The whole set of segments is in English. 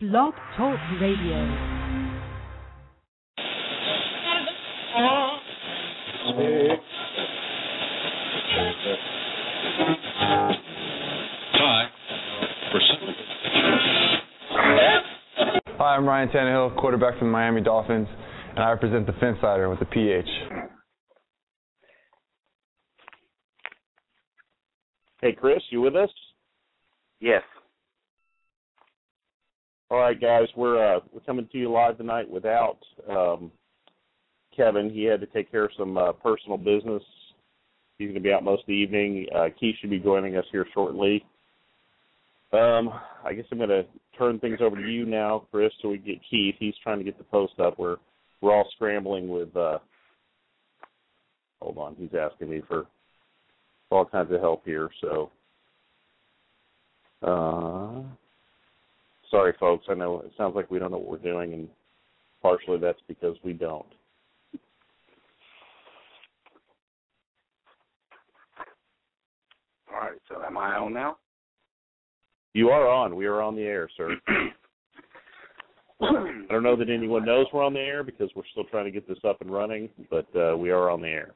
Blog Talk Radio. Hi, I'm Ryan Tannehill, quarterback for the Miami Dolphins, and I represent the Phinsider with the PH. Hey, Chris, you with us? Yes. All right, guys, we're uh, we're coming to you live tonight without um, Kevin. He had to take care of some uh, personal business. He's going to be out most of the evening. Uh, Keith should be joining us here shortly. Um, I guess I'm going to turn things over to you now, Chris, so we get Keith. He's trying to get the post up. We're we're all scrambling with. Uh, hold on, he's asking me for all kinds of help here. So, uh, sorry, folks. I know it sounds like we don't know what we're doing, and partially that's because we don't. All right. So am I on now? You are on. We are on the air, sir. I don't know that anyone knows we're on the air because we're still trying to get this up and running, but uh, we are on the air.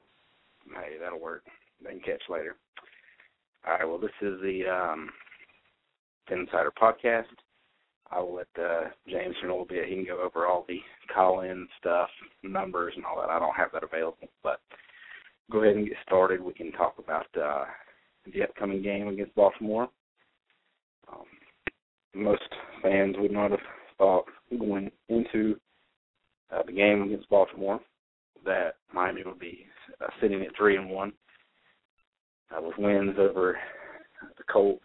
Hey, that'll work. They can catch later. All right. Well, this is the um, Phinsider Podcast. I will let uh, James in a little bit. He can go over all the call-in stuff, numbers, and all that. I don't have that available, but go ahead and get started. We can talk about uh, the upcoming game against Baltimore. Um, most fans would not have thought going into uh, the game against Baltimore that Miami would be uh, sitting at three and one uh, with wins over the Colts,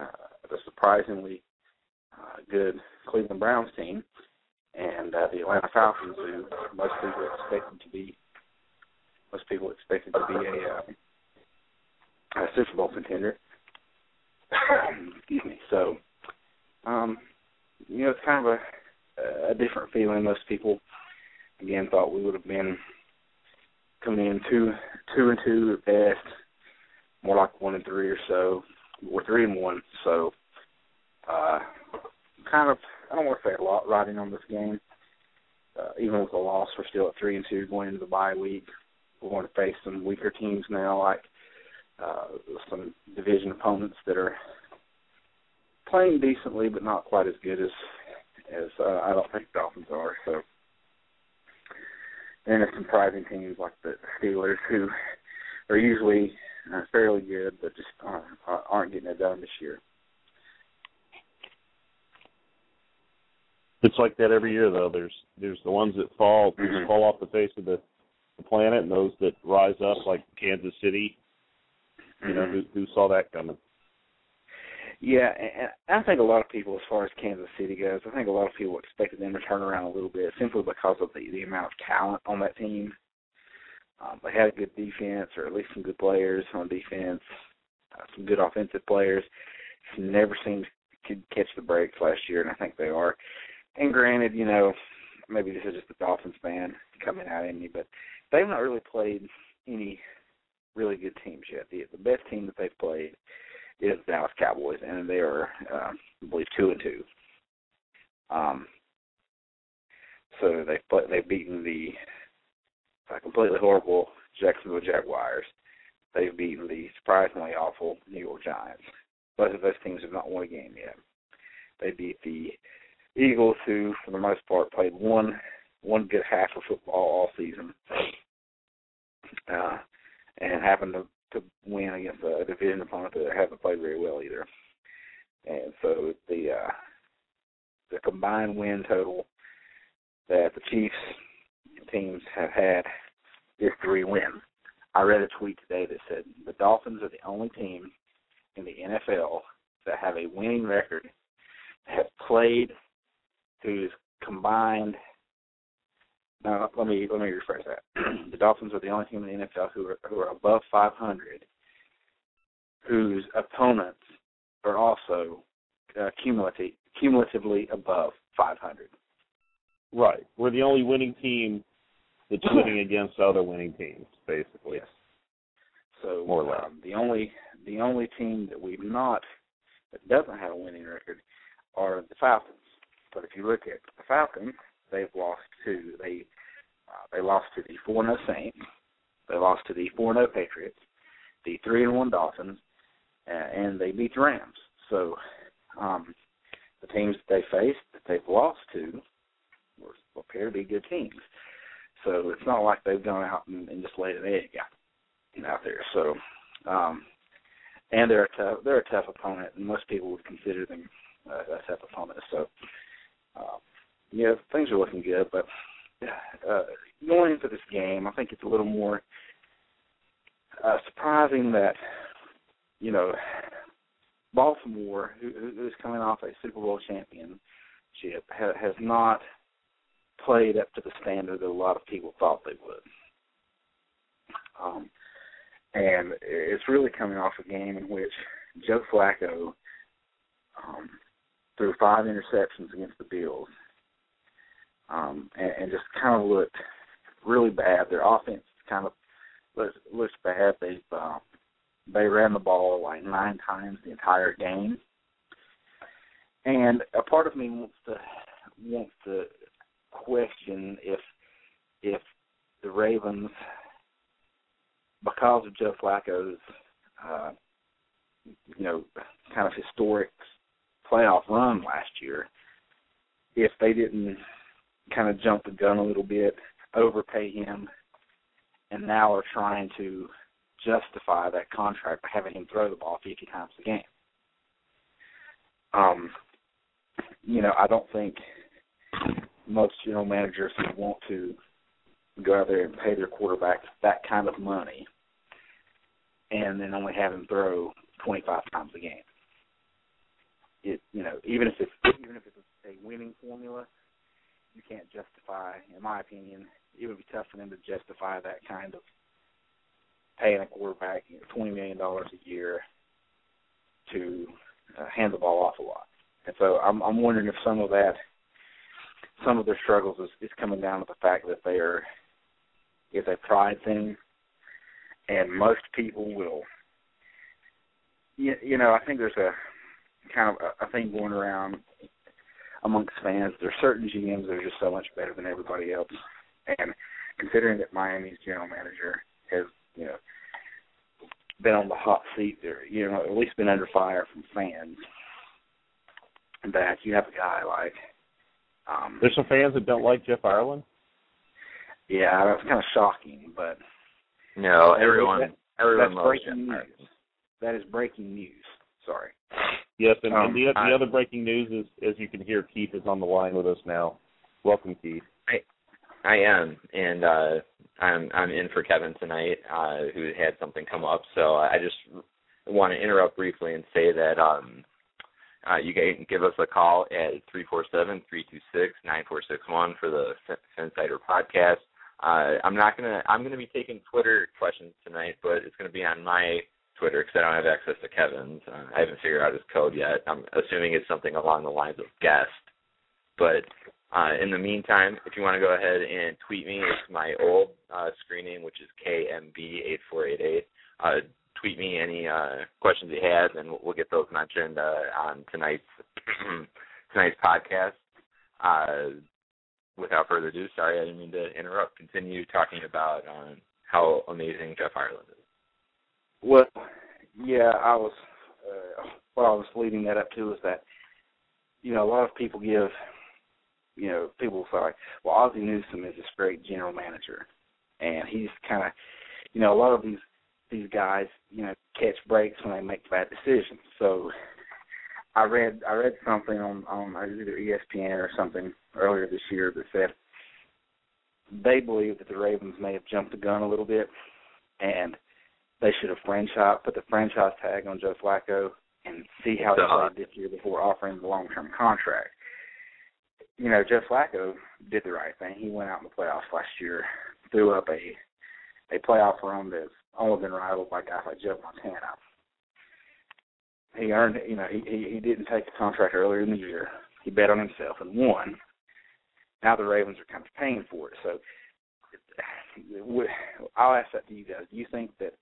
uh, the surprisingly uh, good Cleveland Browns team, and uh, the Atlanta Falcons, who most people expected to be most people expected to be a, uh, a Super Bowl contender. Excuse me. So, um, you know, it's kind of a, a different feeling. Most people, again, thought we would have been coming in two, two and two at best, more like one and three or so. We're three and one, so uh, kind of I don't want to say a lot riding on this game. Uh, even with the loss, we're still at three and two going into the bye week. We're going to face some weaker teams now, like uh, some division opponents that are playing decently, but not quite as good as as uh, I don't think Dolphins are. So, and there's surprising teams like the Steelers who are usually uh, fairly good, but just uh, aren't getting it done this year. It's like that every year, though. There's there's the ones that fall Mhm. fall off the face of the, the planet, and those that rise up, like Kansas City. You know, who, who saw that coming? Yeah, and I think a lot of people, as far as Kansas City goes, I think a lot of people expected them to turn around a little bit simply because of the the amount of talent on that team. Um, they had a good defense, or at least some good players on defense, uh, some good offensive players. Just never seemed to catch the breaks last year, and I think they are. And granted, you know, maybe this is just the Dolphins fan coming out in me, but they've not really played any really good teams yet. The the best team that they've played is the Dallas Cowboys, and they are, uh, I believe, two and two. Um, so they've they've beaten the uh, completely horrible Jacksonville Jaguars. They've beaten the surprisingly awful New York Giants. Both of those teams have not won a game yet. They beat the Eagles, who, for the most part, played one one good half of football all season, uh, and happened to to win against a division opponent that haven't played very well either. And so the uh, the combined win total that the Chiefs teams have had is three wins. I read a tweet today that said the Dolphins are the only team in the NFL that have a winning record, have played whose combined no, let me let me rephrase that. the Dolphins are the only team in the NFL who are who are above 500, whose opponents are also uh, cumulative, cumulatively above 500. Right. We're the only winning team that's winning against other winning teams, basically. Yes. So More or less. um, the only the only team that we've not that doesn't have a winning record are the Falcons. But if you look at the Falcons, they've lost two. They uh, they lost to the four no Saints. They lost to the four no Patriots, the three and one Dolphins, uh, and they beat the Rams. So um, the teams that they faced that they've lost to were appear to be good teams. So it's not like they've gone out and, and just laid an egg out, out there. So um, and they're a tough they're a tough opponent, and most people would consider them uh, a tough opponent. So uh, yeah, things are looking good, but uh, going into this game, I think it's a little more uh, surprising that you know Baltimore, who, who's coming off a Super Bowl championship, ha, has not played up to the standard that a lot of people thought they would. Um, and it's really coming off a game in which Joe Flacco um, threw five interceptions against the Bills, um, and, and just kind of looked really bad. Their offense kind of looks, looks bad. They uh, they ran the ball like nine times the entire game, and a part of me wants to wants to question if if the Ravens, because of Joe Flacco's uh, you know kind of historic playoff run last year, if they didn't kind of jump the gun a little bit, overpay him, and now are trying to justify that contract by having him throw the ball 50 times a game. Um, you know, I don't think most general managers would want to go out there and pay their quarterback that kind of money and then only have him throw 25 times a game. It, you know, even if it's even if it's a winning formula, you can't justify, in my opinion, it would be tough for them to justify that kind of paying a quarterback you know, twenty million dollars a year to uh, hand the ball off a lot. And so I'm I'm wondering if some of that some of their struggles is, is coming down to the fact that they are it's a pride thing and most people will you, you know, I think there's a kind of a, a thing going around amongst fans. There's certain GMs that are just so much better than everybody else. And considering that Miami's general manager has you know, been on the hot seat there, you know, at least been under fire from fans. That you have a guy like um There's some fans that don't like Jeff Ireland. Yeah, that's kind of shocking, but no, everyone that, everyone that's loves breaking Jeff news. Ireland. That is breaking news. Sorry. Yes, and, Um, and the, the other breaking news is, as you can hear, Keith is on the line with us now. Welcome, Keith. I am, and uh, I'm I'm in for Kevin tonight, uh, who had something come up. So I just want to interrupt briefly and say that um, uh, you can give us a call at three four seven three two six nine four six one for the Phinsider podcast. Uh, I'm not gonna I'm gonna be taking Twitter questions tonight, but it's gonna be on my Twitter because I don't have access to Kevin's. Uh, I haven't figured out his code yet. I'm assuming it's something along the lines of guest. But uh, in the meantime, if you want to go ahead and tweet me, it's my old uh, screen name, which is KMB8488. Uh, tweet me any uh, questions you have, and we'll, we'll get those mentioned uh, on tonight's tonight's podcast. Uh, without further ado, sorry, I didn't mean to interrupt. Continue talking about um, how amazing Jeff Ireland is. Well, yeah, I was. Uh, what I was leading that up to is that, you know, a lot of people give, you know, people say like, well, Ozzie Newsome is this great general manager, and he's kind of, you know, a lot of these these guys, you know, catch breaks when they make bad decisions. So, I read I read something on on either ESPN or something earlier this year that said they believe that the Ravens may have jumped the gun a little bit, and they should have franchise put the franchise tag on Joe Flacco and see how he Uh-huh. played this year before offering the long term contract. You know, Joe Flacco did the right thing. He went out in the playoffs last year, threw up a a playoff run that's only been rivaled by guys like Joe Montana. He earned, you know, he he, he didn't take a contract earlier in the year. He bet on himself and won. Now the Ravens are kind of paying for it. So I'll ask that to you guys. Do you think that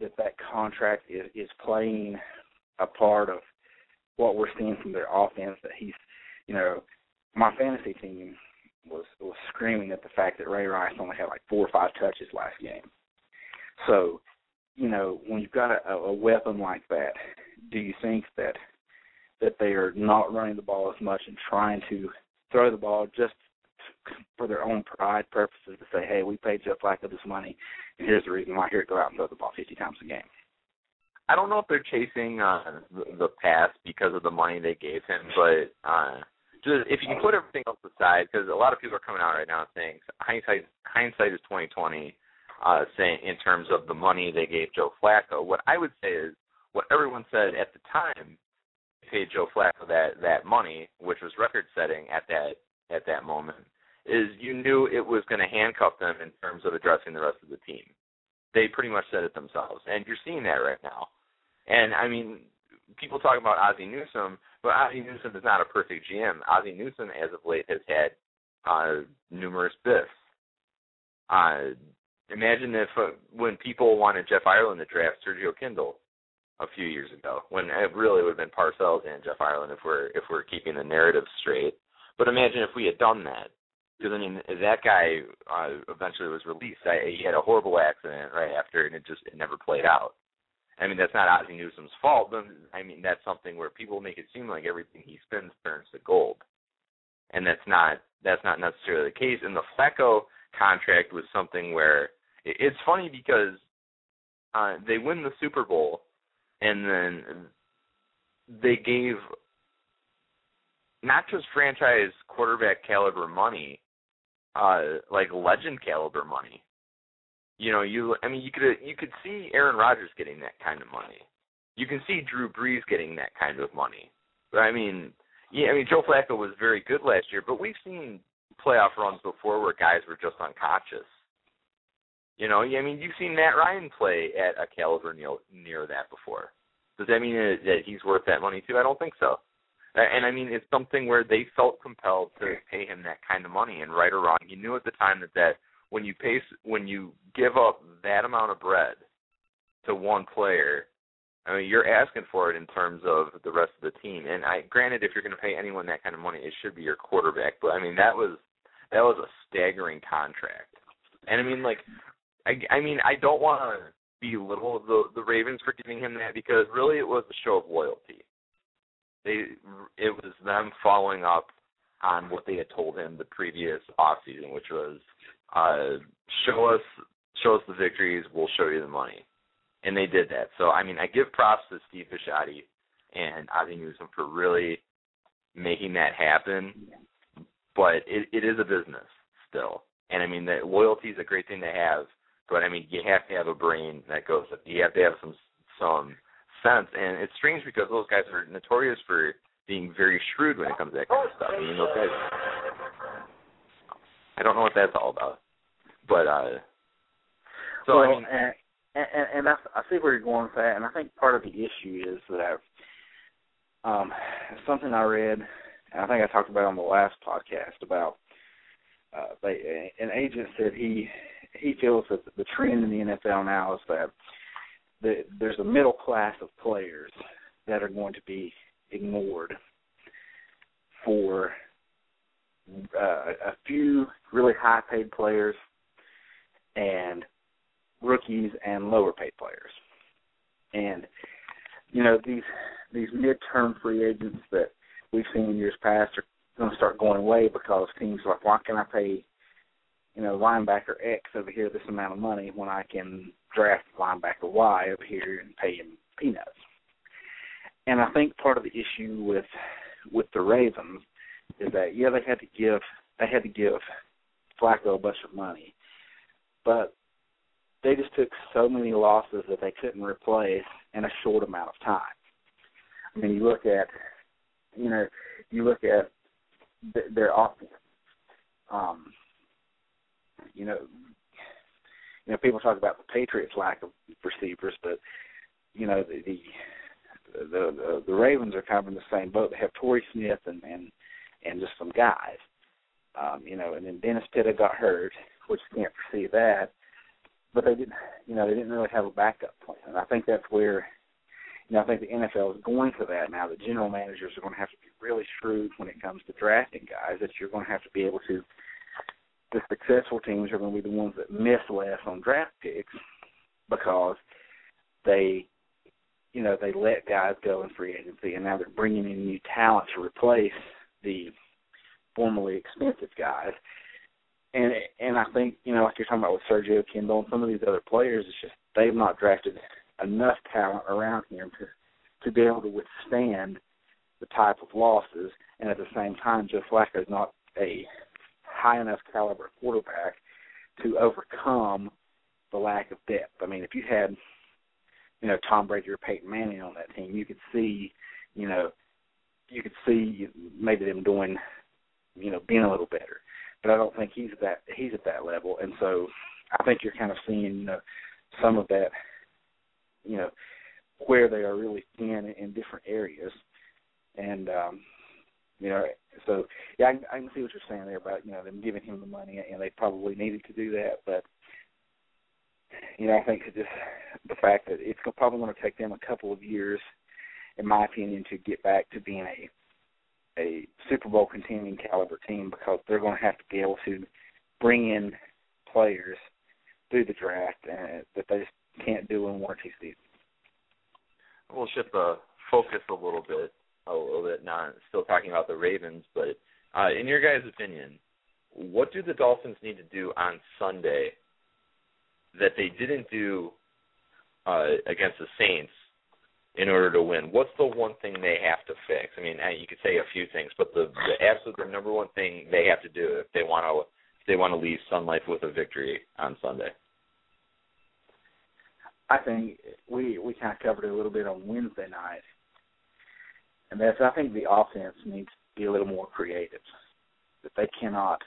that that contract is is playing a part of what we're seeing from their offense? That he's, you know, my fantasy team was was screaming at the fact that Ray Rice only had like four or five touches last game. So, you know, when you've got a, a weapon like that, do you think that that they are not running the ball as much and trying to throw the ball just for their own pride purposes to say, hey, we paid Jeff Flacco this money, and here's the reason why. Here, go out and throw the ball 50 times a game. I don't know if they're chasing uh, the, pass because of the money they gave him, but uh, just if you can put everything else aside, because a lot of people are coming out right now saying hindsight hindsight is twenty twenty, uh, saying in terms of the money they gave Joe Flacco. What I would say is what everyone said at the time paid Joe Flacco that that money, which was record setting at that at that moment, is you knew it was going to handcuff them in terms of addressing the rest of the team. They pretty much said it themselves, and you're seeing that right now. And I mean, people talk about Ozzie Newsome, but Ozzie Newsome is not a perfect GM. Ozzie Newsome, as of late, has had uh, numerous biffs. Uh, imagine if uh, when people wanted Jeff Ireland to draft Sergio Kindle a few years ago, when it really would have been Parcells and Jeff Ireland if we're if we're keeping the narrative straight. But imagine if we had done that, because I mean that guy uh, eventually was released. I, he had a horrible accident right after, and it just it never played out. I mean, that's not Ozzie Newsome's fault, but I mean, that's something where people make it seem like everything he spends turns to gold, and that's not that's not necessarily the case. And the Flacco contract was something where it's funny because uh, they win the Super Bowl, and then they gave not just franchise quarterback caliber money, uh, like legend caliber money you know, you I mean, you could you could see Aaron Rodgers getting that kind of money. You can see Drew Brees getting that kind of money. But I mean, yeah, I mean Joe Flacco was very good last year, but we've seen playoff runs before where guys were just unconscious. You know, I mean, you've seen Matt Ryan play at a caliber near, near that before. Does that mean that he's worth that money too? I don't think so. And I mean, it's something where they felt compelled to pay him that kind of money, and right or wrong, he knew at the time that that when you pay when you give up that amount of bread to one player, I mean you're asking for it in terms of the rest of the team. And I granted if you're going to pay anyone that kind of money, it should be your quarterback. But I mean that was that was a staggering contract. And I mean like I I mean I don't want to belittle the the Ravens for giving him that because really it was a show of loyalty. They it was them following up on what they had told him the previous off season, which was uh, show us show us the victories, we'll show you the money. And they did that. So I mean I give props to Steve Bisciotti and Ozzie Newsome for really making that happen. But it, it is a business still. And I mean that loyalty is a great thing to have, but I mean you have to have a brain that goes you have to have some some sense and it's strange because those guys are notorious for being very shrewd when it comes to that kind of stuff. I mean those guys I don't know what that's all about. But uh so well, I mean and, and and that's I see where you're going with that, and I think part of the issue is that um something I read, and I think I talked about on the last podcast about uh they an agent said he he feels that the trend in the NFL now is that the, there's a middle class of players that are going to be ignored for uh, a few really high paid players and rookies and lower paid players. And you know these these midterm free agents that we've seen in years past are going to start going away because teams are like, why can I pay you know linebacker X over here this amount of money when I can draft linebacker Y over here and pay him peanuts? And I think part of the issue with with the Ravens is that yeah they had to give they had to give Flacco a bunch of money, but they just took so many losses that they couldn't replace in a short amount of time. I mean, you look at, you know, you look at their offense. Um, you know, you know, people talk about the Patriots' lack of receivers, but you know, the the the, the, the Ravens are kind of in the same boat. They have Torrey Smith and and and just some guys. Um, you know, and then Dennis Pitta got hurt, which can't foresee that. But they didn't, you know, they didn't really have a backup plan. And I think that's where, you know, I think the NFL is going for that now. The general managers are going to have to be really shrewd when it comes to drafting guys. That you're going to have to be able to. The successful teams are going to be the ones that miss less on draft picks because they, you know, they let guys go in free agency, and now they're bringing in new talent to replace the formerly expensive guys. And and I think you know, like you're talking about with Sergio Kindle and some of these other players, it's just they've not drafted enough talent around him to to be able to withstand the type of losses. And at the same time, Joe Flacco is not a high enough caliber quarterback to overcome the lack of depth. I mean, if you had, you know, Tom Brady or Peyton Manning on that team, you could see, you know, you could see maybe them doing, you know, being a little better. But I don't think he's at that he's at that level, and so I think you're kind of seeing, you know, some of that, you know, where they are really thin in different areas, and um, you know, so yeah, I, I can see what you're saying there about you know them giving him the money, and they probably needed to do that, but you know, I think just the fact that it's probably going to take them a couple of years, in my opinion, to get back to being a a Super Bowl contending caliber team because they're going to have to be able to bring in players through the draft uh, that they just can't do in two seasons. We'll shift the focus a little bit, a little bit. Not still talking about the Ravens, but uh, in your guys' opinion, what do the Dolphins need to do on Sunday that they didn't do uh, against the Saints in order to win? What's the one thing they have to fix? I mean, you could say a few things, but the, the absolute number one thing they have to do if they want to if they want to leave Sun Life with a victory on Sunday. I think we we kind of covered it a little bit on Wednesday night, and that's I think the offense needs to be a little more creative. That they cannot.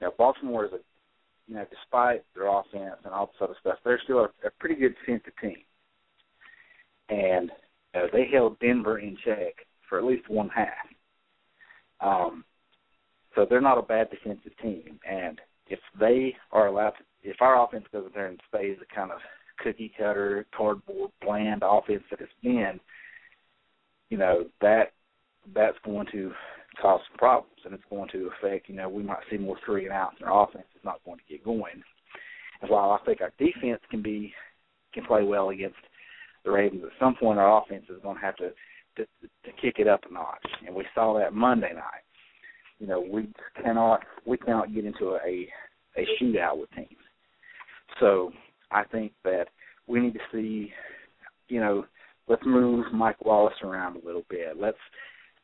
You know, Baltimore is a you know, despite their offense and all this other stuff, they're still a, a pretty good defensive team. And uh, they held Denver in check for at least one half. Um, so they're not a bad defensive team. And if they are allowed to, if our offense goes in there and stays the kind of cookie cutter, cardboard, bland offense that it's been, you know, that that's going to cause some problems, and it's going to affect. You know, we might see more three and outs, and our offense is not going to get going. And while I think our defense can be can play well against the Ravens, at some point our offense is going to have to to, to kick it up a notch, and we saw that Monday night. You know, we cannot we cannot get into a a shootout with teams. So I think that we need to see, you know, let's move Mike Wallace around a little bit. Let's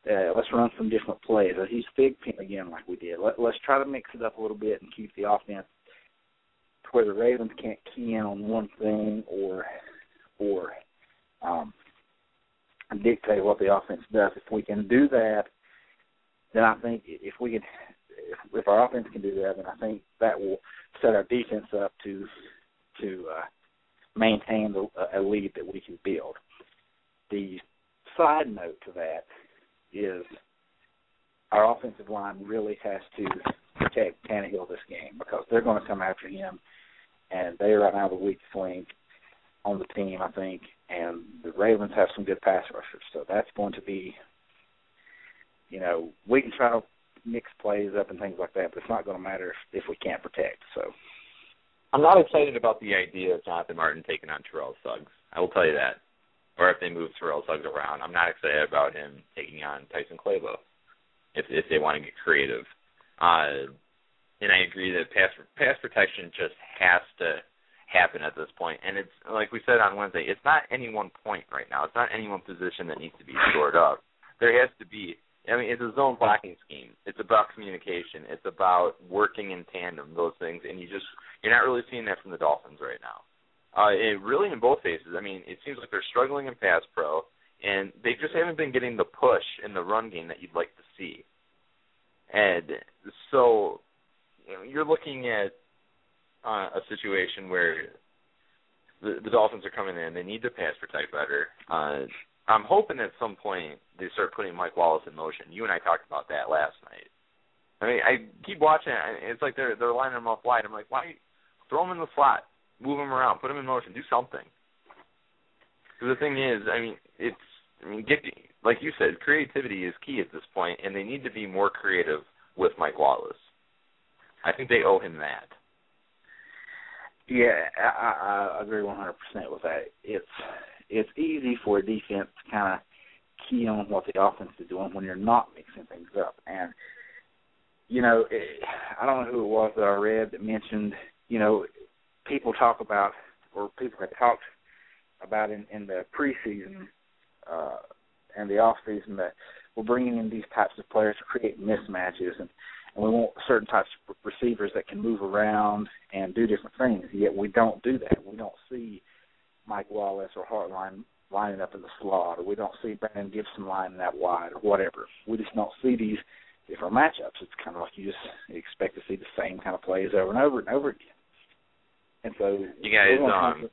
uh, let's run some different plays. Let's use Big Pin again like we did. Let, let's try to mix it up a little bit and keep the offense to where the Ravens can't key in on one thing or or um, dictate what the offense does. If we can do that, then I think if we can, if, if our offense can do that, then I think that will set our defense up to to uh, maintain the, a lead that we can build. The side note to that is our offensive line really has to protect Tannehill this game because they're going to come after him, and they right now the weakest link on the team, I think. And the Ravens have some good pass rushers, so that's going to be, you know, we can try to mix plays up and things like that, but it's not going to matter if, if we can't protect. So. I'm not excited about the idea of Jonathan Martin taking on Terrell Suggs. I will tell you that or if they move Terrell Suggs around. I'm not excited about him taking on Tyson Clabo if if they want to get creative. Uh, and I agree that pass pass protection just has to happen at this point. And it's like we said on Wednesday, it's not any one point right now. It's not any one position that needs to be shored up. There has to be. I mean, it's a zone blocking scheme. It's about communication. It's about working in tandem. Those things, and you just you're not really seeing that from the Dolphins right now. Uh, it really in both cases. I mean, it seems like they're struggling in pass pro, and they just haven't been getting the push in the run game that you'd like to see. And so, you know, you're looking at uh, a situation where the, the Dolphins are coming in. They need to pass protect better. Uh, I'm hoping at some point they start putting Mike Wallace in motion. You and I talked about that last night. I mean, I keep watching. It. It's like they're they're lining them up wide. I'm like, why throw him in the slot? Move him around, put him in motion, do something. Because the thing is, I mean, it's I mean, get, like you said, creativity is key at this point, and they need to be more creative with Mike Wallace. I think they owe him that. Yeah, I, I agree 100% with that. It's it's easy for a defense to kind of key on what the offense is doing when you're not mixing things up. And you know, it, I don't know who it was that I read that mentioned, you know, people talk about or people have talked about in, in the preseason uh, and the off season that we're bringing in these types of players to create mismatches and and we want certain types of receivers that can move around and do different things. Yet we don't do that. We don't see Mike Wallace or Hartline lining up in the slot, or we don't see Brandon Gibson lining that wide, or whatever. We just don't see these different matchups. It's kind of like you just expect to see the same kind of plays over and over and over again. And so you guys, um,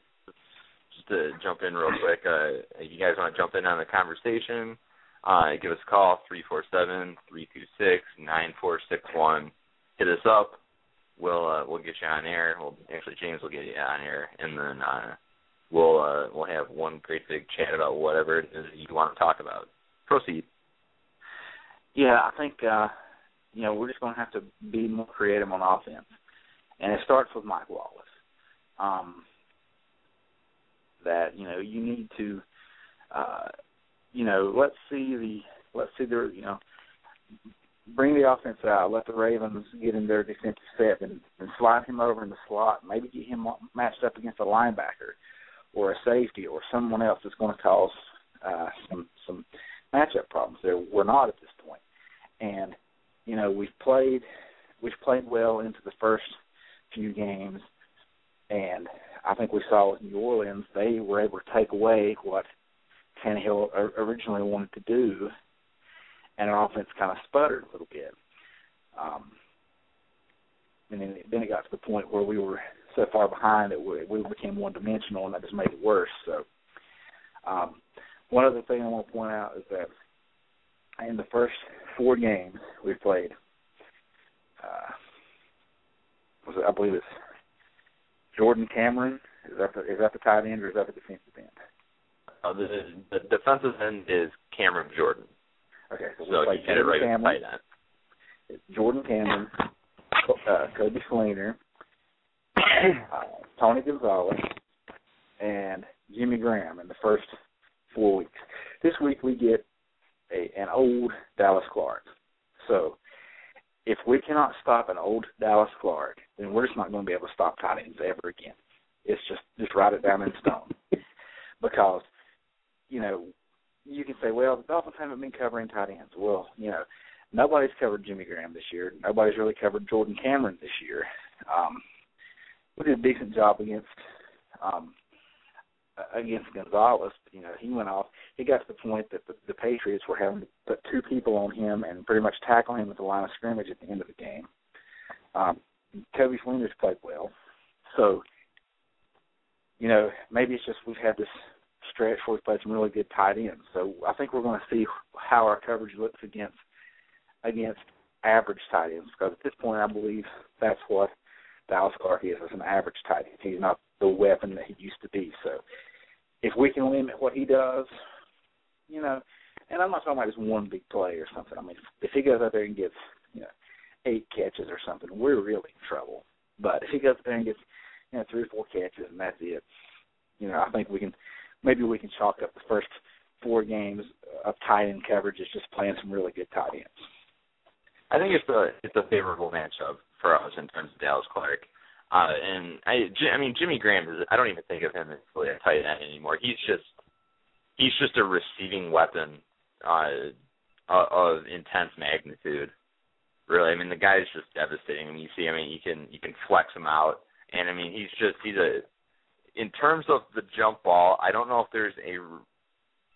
just to jump in real quick, uh, you guys want to jump in on the conversation? Uh, give us a call three four seven three two six nine four six one. Hit us up. We'll uh, we'll get you on air. We'll actually James will get you on air, and then uh, we'll uh, we'll have one great big chat about whatever it is you want to talk about. Proceed. Yeah, I think uh, you know we're just going to have to be more creative on offense, and it starts with Mike Wallace. Um, that you know you need to uh, you know, let's see the let's see the you know bring the offense out, let the Ravens get in their defensive set and, and slide him over in the slot, maybe get him matched up against a linebacker or a safety or someone else that's going to cause uh, some some matchup problems. There we're not at this point, and you know we've played we've played well into the first few games, and I think we saw with New Orleans they were able to take away what Tannehill originally wanted to do, and our offense kind of sputtered a little bit. Um, and then, then it got to the point where we were so far behind that we, we became one dimensional, and that just made it worse. So, um, one other thing I want to point out is that in the first four games we played, uh, was it, I believe it's Jordan Cameron. Is that the, is that the tight end or is that the defensive end? Uh, the, the defensive end is Cameron Jordan. Okay, so, so you get it right Cameron, tight end. It's Jordan Cameron, uh, Coby Fleener, uh, Tony Gonzalez, and Jimmy Graham in the first four weeks. This week we get a, an old Dallas Clark. So if we cannot stop an old Dallas Clark, then we're just not going to be able to stop tight ends ever again. It's just just write it down in stone. because you know, you can say, well, the Dolphins haven't been covering tight ends. Well, you know, nobody's covered Jimmy Graham this year. Nobody's really covered Jordan Cameron this year. Um, we did a decent job against um, against Gonzalez. You know, he went off. He got to the point that the, the Patriots were having to put two people on him and pretty much tackle him at the line of scrimmage at the end of the game. Um, Coby Fleener's played well, so you know maybe it's just we've had this stretch where we've played some really good tight ends. So I think we're going to see how our coverage looks against against average tight ends because at this point I believe that's what Dallas Clark is as an average tight end. He's not the weapon that he used to be. So if we can limit what he does, you know, and I'm not talking about just one big play or something. I mean, if he goes out there and gets, you know, eight catches or something, we're really in trouble. But if he goes out there and gets, you know, three or four catches and that's it, you know, I think we can maybe we can chalk up the first four games of tight end coverage as just playing some really good tight ends. I think it's a it's a favorable matchup for us in terms of Dallas Clark. Uh, and I, I mean Jimmy Graham is I don't even think of him as really a tight end anymore. He's just he's just a receiving weapon uh, of intense magnitude. Really, I mean the guy is just devastating. I mean you see, I mean you can you can flex him out, and I mean he's just he's a in terms of the jump ball, I don't know if there's a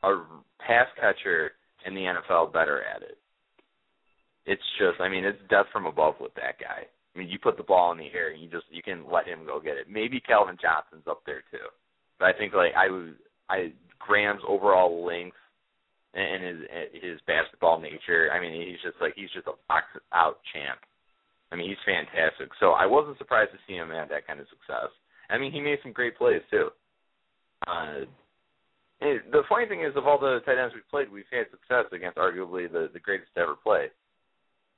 a pass catcher in the NFL better at it. It's just, I mean, it's death from above with that guy. I mean, you put the ball in the air, and you just you can let him go get it. Maybe Calvin Johnson's up there too, but I think like I I Graham's overall length and his his basketball nature. I mean, he's just like he's just a box out champ. I mean, he's fantastic. So I wasn't surprised to see him have that kind of success. I mean, he made some great plays too. Uh, the funny thing is, of all the tight ends we've played, we've had success against arguably the the greatest to ever play,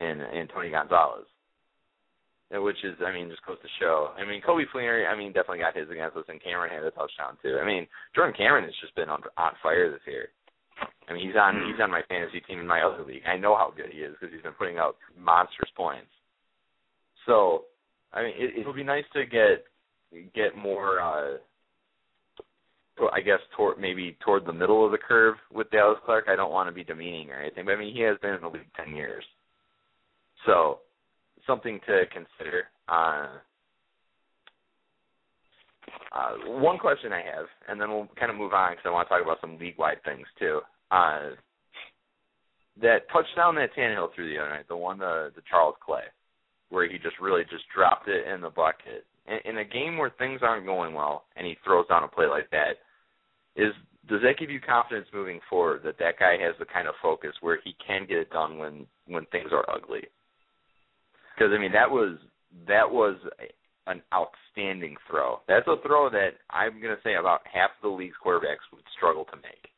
in in Tony Gonzalez. Which is, I mean, just goes to show. I mean, Coby Fleener, I mean, definitely got his against us, and Cameron had a touchdown too. I mean, Jordan Cameron has just been on on fire this year. I mean, he's on he's on my fantasy team in my other league. I know how good he is because he's been putting out monstrous points. So, I mean, it, it'll be nice to get get more. uh I guess toward maybe toward the middle of the curve with Dallas Clark. I don't want to be demeaning or anything, but I mean he has been in the league ten years, so something to consider. Uh, uh, one question I have, and then we'll kind of move on because I want to talk about some league-wide things too. Uh, that touchdown that Tannehill threw the other night, the one to, to Charles Clay, where he just really just dropped it in the bucket. In, in a game where things aren't going well, and he throws down a play like that, is does that give you confidence moving forward that that guy has the kind of focus where he can get it done when when things are ugly? Because I mean that was that was an outstanding throw. That's a throw that I'm going to say about half the league's quarterbacks would struggle to make.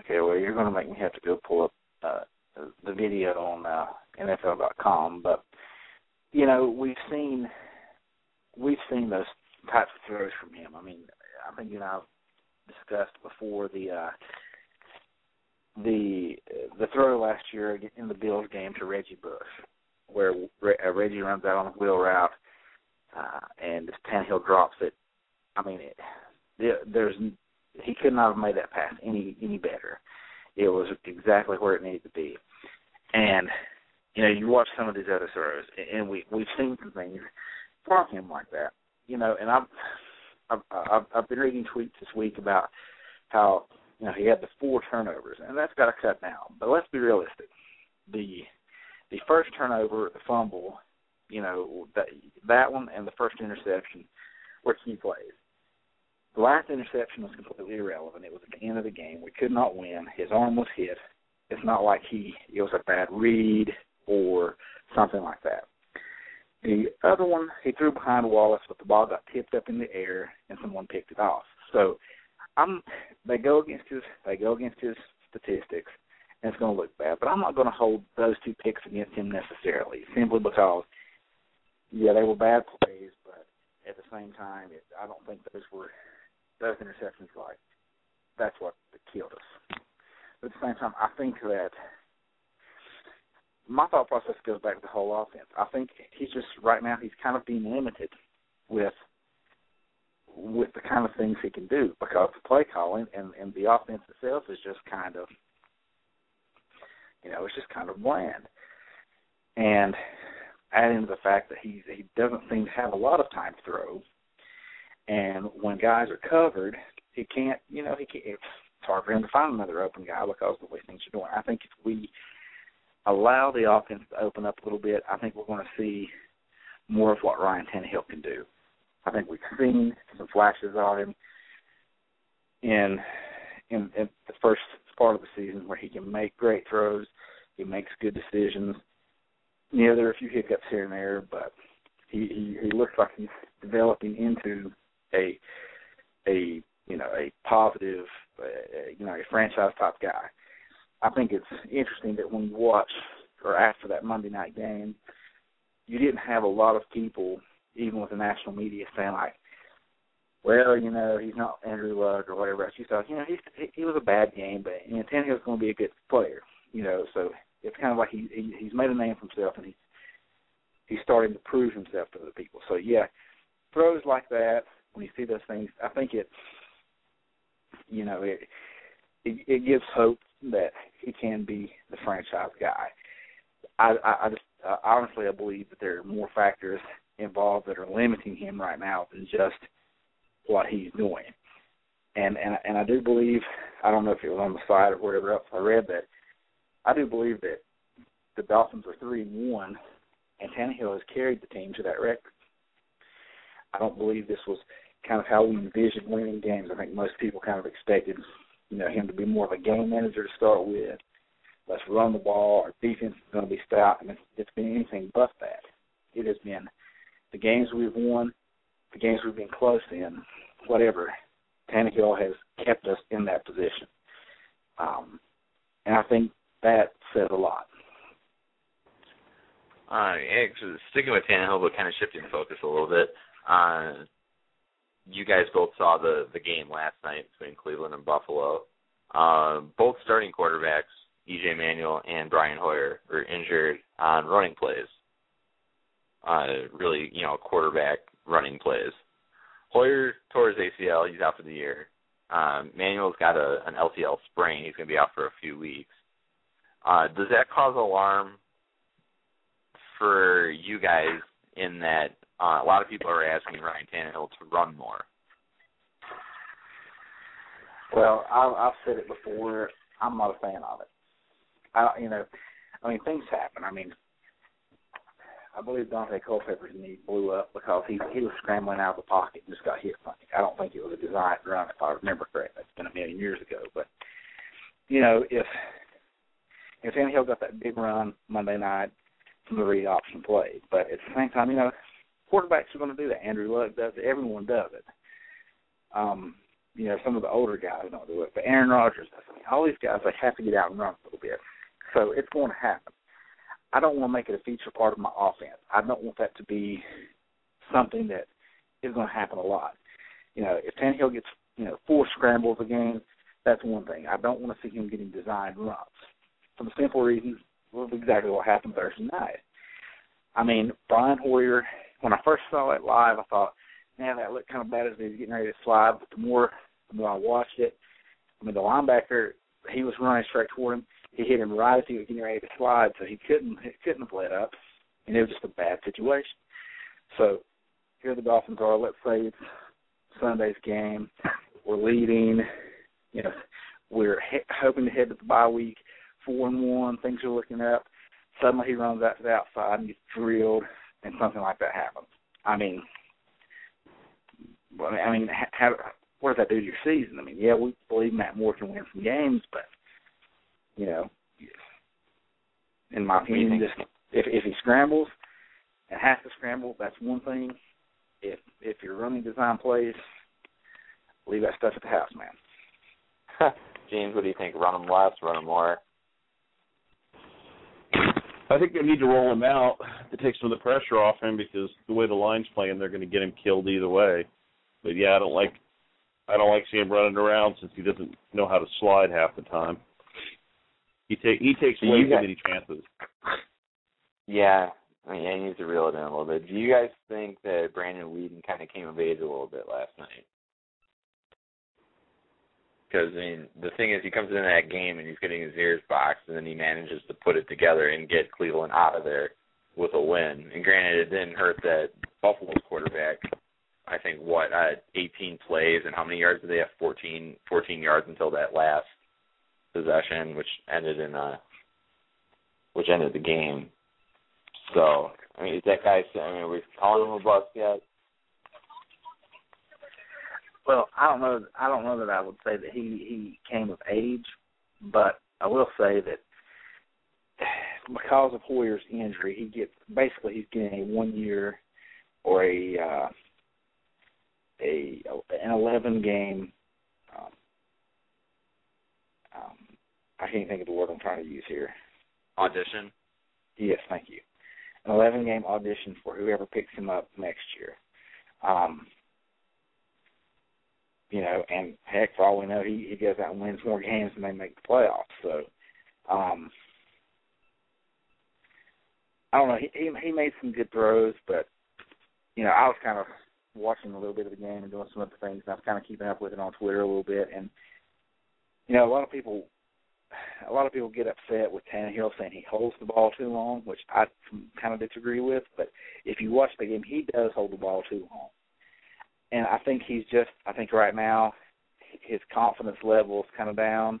Okay, well, you're going to make me have to go pull up uh, the video on uh, NFL.com, but you know we've seen we've seen those types of throws from him. I mean, I think you know I've discussed before the uh, the the throw last year in the Bills game to Reggie Bush, where uh, Reggie runs out on a wheel route, uh, and Tannehill drops it. I mean, it, there's he could not have made that pass any any better. It was exactly where it needed to be, and you know you watch some of these other throws, and we we've seen some things from him like that. You know, and I've I've I've, I've been reading tweets this week about how you know he had the four turnovers, and that's got to cut down. But let's be realistic. The the first turnover, the fumble, you know that that one and the first interception were key plays. The last interception was completely irrelevant. It was at the end of the game. We could not win. His arm was hit. It's not like he it was a bad read or something like that. The other one he threw behind Wallace, but the ball got tipped up in the air and someone picked it off. So I'm they go against his they go against his statistics and it's going to look bad. But I'm not going to hold those two picks against him necessarily, simply because yeah they were bad plays, but at the same time it, I don't think those were those interceptions like that's what killed us. But at the same time, I think that my thought process goes back to the whole offense. I think he's just right now he's kind of being limited with with the kind of things he can do because the play calling and and the offense itself is just kind of you know it's just kind of bland. And adding to the fact that he he doesn't seem to have a lot of time to throw, and when guys are covered, he can't you know he can't. It's hard for him to find another open guy because of the way things are doing. I think if we allow the offense to open up a little bit, I think we're going to see more of what Ryan Tannehill can do. I think we've seen some flashes of him in in, in the first part of the season where he can make great throws, he makes good decisions. Yeah, there are a few hiccups here and there, but he he, he looks like he's developing into a a you know a positive uh, you know a franchise type guy. I think it's interesting that when you watch or after that Monday night game, you didn't have a lot of people, even with the national media, saying like, "Well, you know, he's not Andrew Luck or whatever else." You thought, you know, he he was a bad game, but you know, Tannehill's going to be a good player. You know, so it's kind of like he, he he's made a name for himself, and he's he's starting to prove himself to other people. So yeah, throws like that when you see those things, I think it, you know, it it, it gives hope that he can be the franchise guy. I, I, I just uh, honestly I believe that there are more factors involved that are limiting him right now than just what he's doing. And and and I do believe I don't know if it was on the side or wherever else I read that I do believe that the Dolphins are three and one, and Tannehill has carried the team to that record. I don't believe this was kind of how we envisioned winning games. I think most people kind of expected you know, him to be more of a game manager to start with. Let's run the ball. Our defense is going to be stout, and it's, it's been anything but that. It has been the games we've won, games we've been close in, whatever. Tannehill has kept us in that position. Um, and I think that says a lot. Uh, actually, sticking with Tannehill, but kind of shifting focus a little bit. Uh, you guys both saw the the game last night between Cleveland and Buffalo. Uh, both starting quarterbacks, EJ Manuel and Brian Hoyer, were injured on running plays. Uh, really, you know, quarterback running plays. Hoyer tore his ACL; he's out for the year. Um, Manuel's got a an LCL sprain; he's going to be out for a few weeks. Uh, does that cause alarm for you guys in that uh, a lot of people are asking Ryan Tannehill to run more? Well, I've, I've said it before. I'm not a fan of it. I, you know, I mean, things happen. I mean, I believe Daunte Culpepper's knee blew up because he he was scrambling out of the pocket and just got hit funny. I don't think it was a designed run, if I remember correctly. It's been a million years ago, but you know, if if Tannehill got that big run Monday night from the read option play, but at the same time, you know, quarterbacks are going to do that. Andrew Luck does it. Everyone does it. Um, you know, some of the older guys don't do it, but Aaron Rodgers does it. All these guys, they have to get out and run a little bit. So it's going to happen. I don't want to make it a feature part of my offense. I don't want that to be something that is going to happen a lot. You know, if Tannehill gets you know four scrambles a game, that's one thing. I don't want to see him getting designed runs for the simple reason well, exactly what happened Thursday night. I mean, Brian Hoyer. When I first saw it live, I thought, man, that looked kind of bad as he was getting ready to slide. But the more the more I watched it, I mean, the linebacker he was running straight toward him he hit him right as he was getting ready to slide, so he couldn't he couldn't have let up, and it was just a bad situation. So here the Dolphins are. Let's say it's Sunday's game. We're leading. You know, we're he- hoping to head to the bye week four and one. Things are looking up. Suddenly he runs out to the outside and gets drilled, and something like that happens. I mean, I mean, how, what does that do to your season? I mean, yeah, we believe Matt Moore can win some games, but you know, in my opinion, just if if he scrambles and has to scramble, that's one thing. If if you're running design plays, leave that stuff at the house, man. James, what do you think? Run them less, run them more? I think they need to roll him out to take some of the pressure off him because the way the line's playing, they're going to get him killed either way. But yeah, I don't like I don't like seeing him running around since he doesn't know how to slide half the time. He take he takes way too many chances. Yeah, I mean, he needs to reel it in a little bit. Do you guys think that Brandon Weeden kind of came of age a little bit last night? Because I mean, the thing is, he comes into that game and he's getting his ears boxed, and then he manages to put it together and get Cleveland out of there with a win. And granted, it didn't hurt that Buffalo's quarterback. I think what uh, 18 plays and how many yards did they have? 14, 14 yards until that last possession, which ended in a which ended the game. So I mean, is that guy? I mean, are we calling him a bust yet? Well, I don't know. I don't know that I would say that he he came of age, but I will say that because of Hoyer's injury, he gets basically he's getting a one year or a uh, a an eleven game um, um, I can't think of the word I'm trying to use here. Audition. Yes, thank you. An 11 game audition for whoever picks him up next year. Um, you know, and heck, for all we know, he he goes out and wins more games than they make the playoffs. So, um, I don't know. He he, he made some good throws, but you know, I was kind of watching a little bit of the game and doing some other things. And I was kind of keeping up with it on Twitter a little bit, and you know, a lot of people, a lot of people get upset with Tannehill saying he holds the ball too long, which I kind of disagree with. But if you watch the game, he does hold the ball too long, and I think he's just, I think right now, his confidence level is kind of down,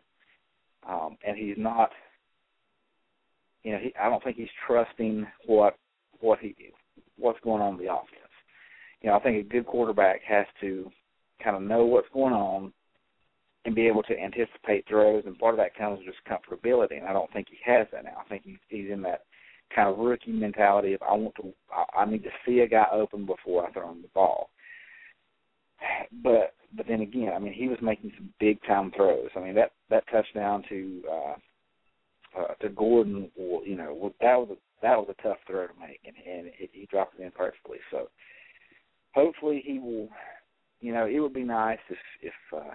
um, and he's not. You know, he, I don't think he's trusting what what he what's going on in the offense. You know, I think a good quarterback has to kind of know what's going on and be able to anticipate throws. And part of that comes with just comfortability. And I don't think he has that now. I think he's, he's in that kind of rookie mentality of I want to, I, I need to see a guy open before I throw him the ball. but but then again, I mean, he was making some big time throws. I mean, that that touchdown to uh, uh, to Gordon, or you know, that was a, that was a tough throw to make, and, and it, he dropped it in perfectly. So hopefully he will. You know, it would be nice if if uh,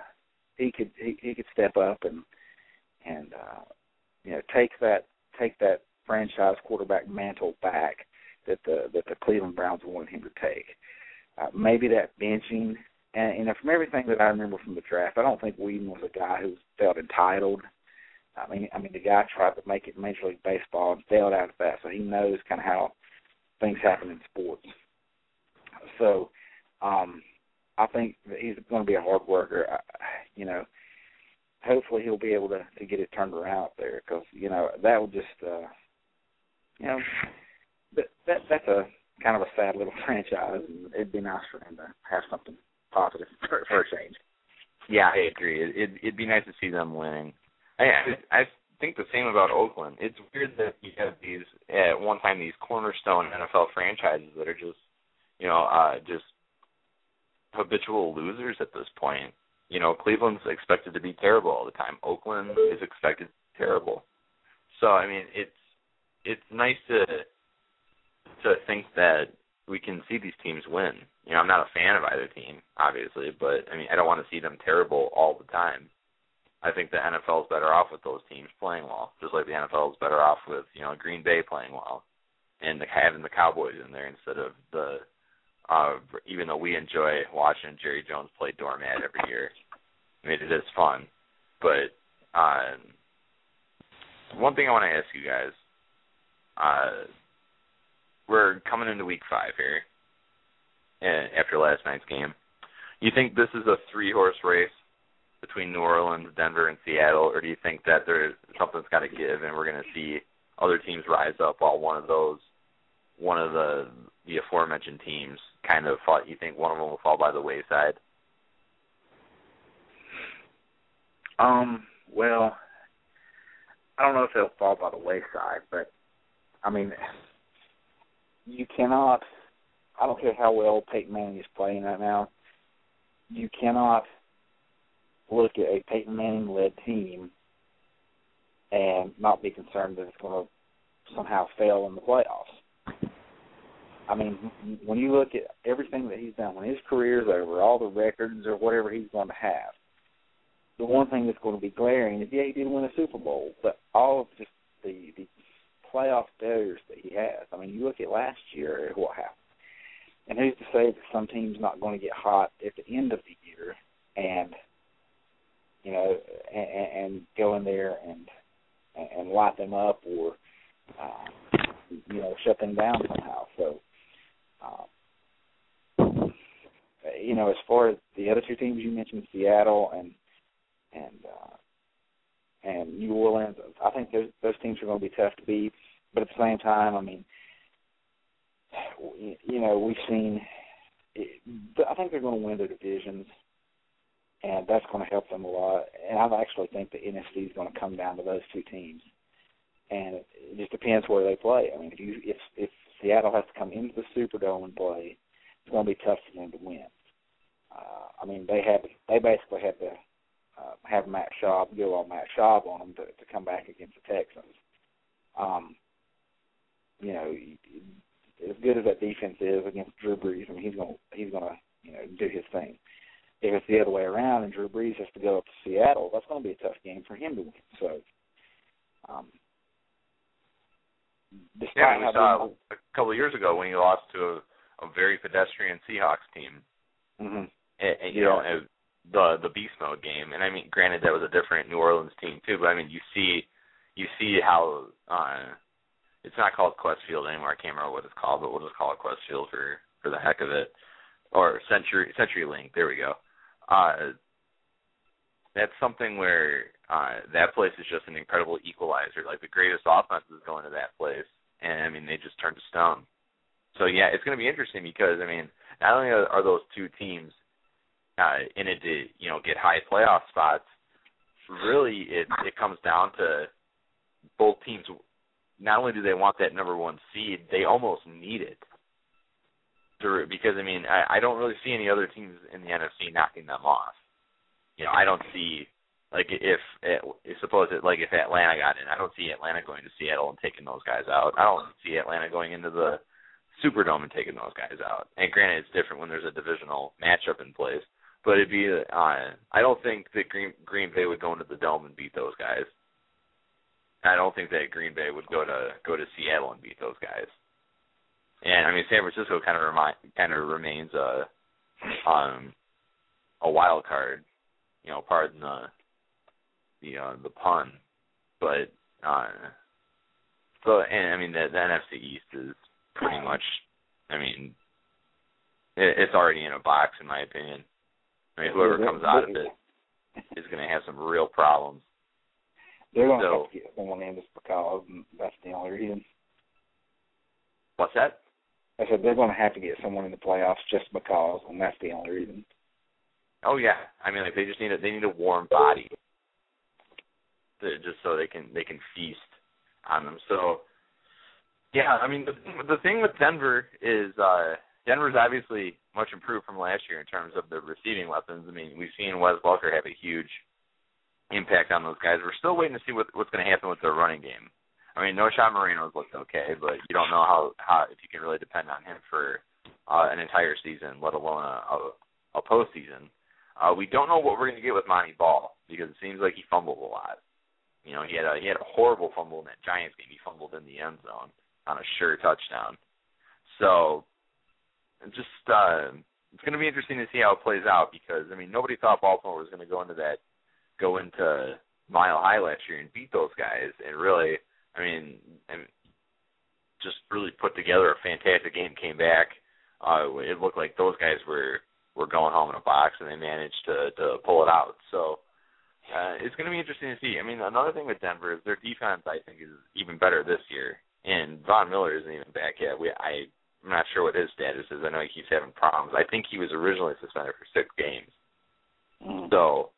he could he, he could step up and and uh, you know take that take that franchise quarterback mantle back that the that the Cleveland Browns wanted him to take. Uh, maybe that benching, and you know, from everything that I remember from the draft, I don't think Weeden was a guy who felt entitled. I mean, I mean, the guy tried to make it Major League Baseball and failed out of that, so he knows kind of how things happen in sports. So, um, I think he's going to be a hard worker. I, you know, hopefully he'll be able to to get it turned around there because you know that will just uh, you know that, that that's a kind of a sad little franchise, and it'd be nice for him to have something positive for, for a change. Yeah, I agree. It, it, it'd be nice to see them winning. I, I think the same about Oakland. It's weird that you have these at one time these cornerstone NFL franchises that are just, you know, uh just habitual losers at this point. You know, Cleveland's expected to be terrible all the time. Oakland is expected to be terrible. So I mean, it's it's nice to to think that we can see these teams win. You know, I'm not a fan of either team, obviously, but I mean, I don't want to see them terrible all the time. I think the NFL is better off with those teams playing well, just like the NFL is better off with you know Green Bay playing well, and having the Cowboys in there instead of the. Uh, even though we enjoy watching Jerry Jones play doormat every year, I mean it is fun. But uh, one thing I want to ask you guys, uh, we're coming into week five here uh, after last night's game. You think this is a three horse race between New Orleans, Denver, and Seattle, or do you think that there's something's got to give and we're going to see other teams rise up while one of those, one of the the aforementioned teams kind of fall? You think one of them will fall by the wayside? Um. Well, I don't know if they'll fall by the wayside, but I mean, you cannot. I don't care how well Peyton Manning is playing right now. You cannot look at a Peyton Manning led team and not be concerned that it's going to somehow fail in the playoffs. I mean, when you look at everything that he's done, when his career's over, all the records or whatever he's going to have, the one thing that's going to be glaring is, yeah, he did win a Super Bowl, but all of just the the playoff failures that he has. I mean, you look at last year, what happened. And who's to say that some team's not going to get hot at the end of the year and you know and, and go in there and and light them up or uh, you know shut them down somehow. So um, you know, as far as the other two teams you mentioned, Seattle and and uh, and New Orleans. I think those those teams are going to be tough to beat. But at the same time, I mean, you know, we've seen. I think they're going to win their divisions, and that's going to help them a lot. And I actually think the NFC is going to come down to those two teams, and it, just depends where they play. I mean, if you if if Seattle has to come into the Superdome and play, it's going to be tough for them to win. Uh, I mean, they had they basically had to uh, have Matt Schaub go all Matt Schaub on them to, to come back against the Texans. Um, you know, as good as that defense is against Drew Brees, I mean, he's gonna he's gonna you know do his thing. If it's the other way around and Drew Brees has to go up to Seattle, that's going to be a tough game for him to win. So, um, yeah, we saw a couple of years ago when he lost to a, a very pedestrian Seahawks team. Mm-hmm. And, and, you yeah. know, the the beast mode game. And I mean, granted, that was a different New Orleans team too. But I mean, you see, you see how uh, it's not called Qwest Field anymore. I can't remember what it's called, but we'll just call it Qwest Field for for the heck of it, or Century CenturyLink. There we go. Uh, that's something where uh, that place is just an incredible equalizer. Like the greatest offenses go into that place, and I mean they just turn to stone. So yeah, it's going to be interesting because I mean not only are, those two teams uh, in it to you know get high playoff spots, really it it comes down to both teams. Not only do they want that number one seed, they almost need it. to because I mean I, I don't really see any other teams in the NFC knocking them off. You know, I don't see like if it, suppose it like if Atlanta got in, I don't see Atlanta going to Seattle and taking those guys out. I don't see Atlanta going into the Superdome and taking those guys out. And granted, it's different when there's a divisional matchup in place, but it'd be. Uh, I don't think that Green Green Bay would go into the dome and beat those guys. I don't think that Green Bay would go to go to Seattle and beat those guys. And I mean, San Francisco kind of remind kind of remains a um a wild card. You know, pardon the the uh, the pun, but uh, so and I mean the, the NFC East is pretty much, I mean, it, it's already in a box in my opinion. I mean, whoever comes out of it is going to have some real problems. They're going to So- have to get someone in just because and that's the only reason. What's that? I said they're going to have to get someone in the playoffs just because, and that's the only reason. Oh yeah, I mean, like they just need a they need a warm body, to, just so they can they can feast on them. So, yeah, I mean, the the thing with Denver is uh Denver's obviously much improved from last year in terms of the receiving weapons. I mean, we've seen Wes Welker have a huge impact on those guys. We're still waiting to see what what's going to happen with their running game. I mean, Knowshon Moreno's looked okay, but you don't know how how if you can really depend on him for uh, an entire season, let alone a a, a postseason. Uh, we don't know what we're going to get with Montee Ball because it seems like he fumbled a lot. You know, he had a he had a horrible fumble in that Giants game. He fumbled in the end zone on a sure touchdown. So, just uh, it's going to be interesting to see how it plays out because I mean nobody thought Baltimore was going to go into that go into Mile High last year and beat those guys and really I mean and just really put together a fantastic game. Came back. Uh, it looked like those guys were were going home in a box and they managed to to pull it out. So uh, it's going to be interesting to see. I mean, another thing with Denver is their defense. I think is even better this year, and Von Miller isn't even back yet. We I I'm not sure what his status is. I know he keeps having problems. I think he was originally suspended for six games. Mm. So,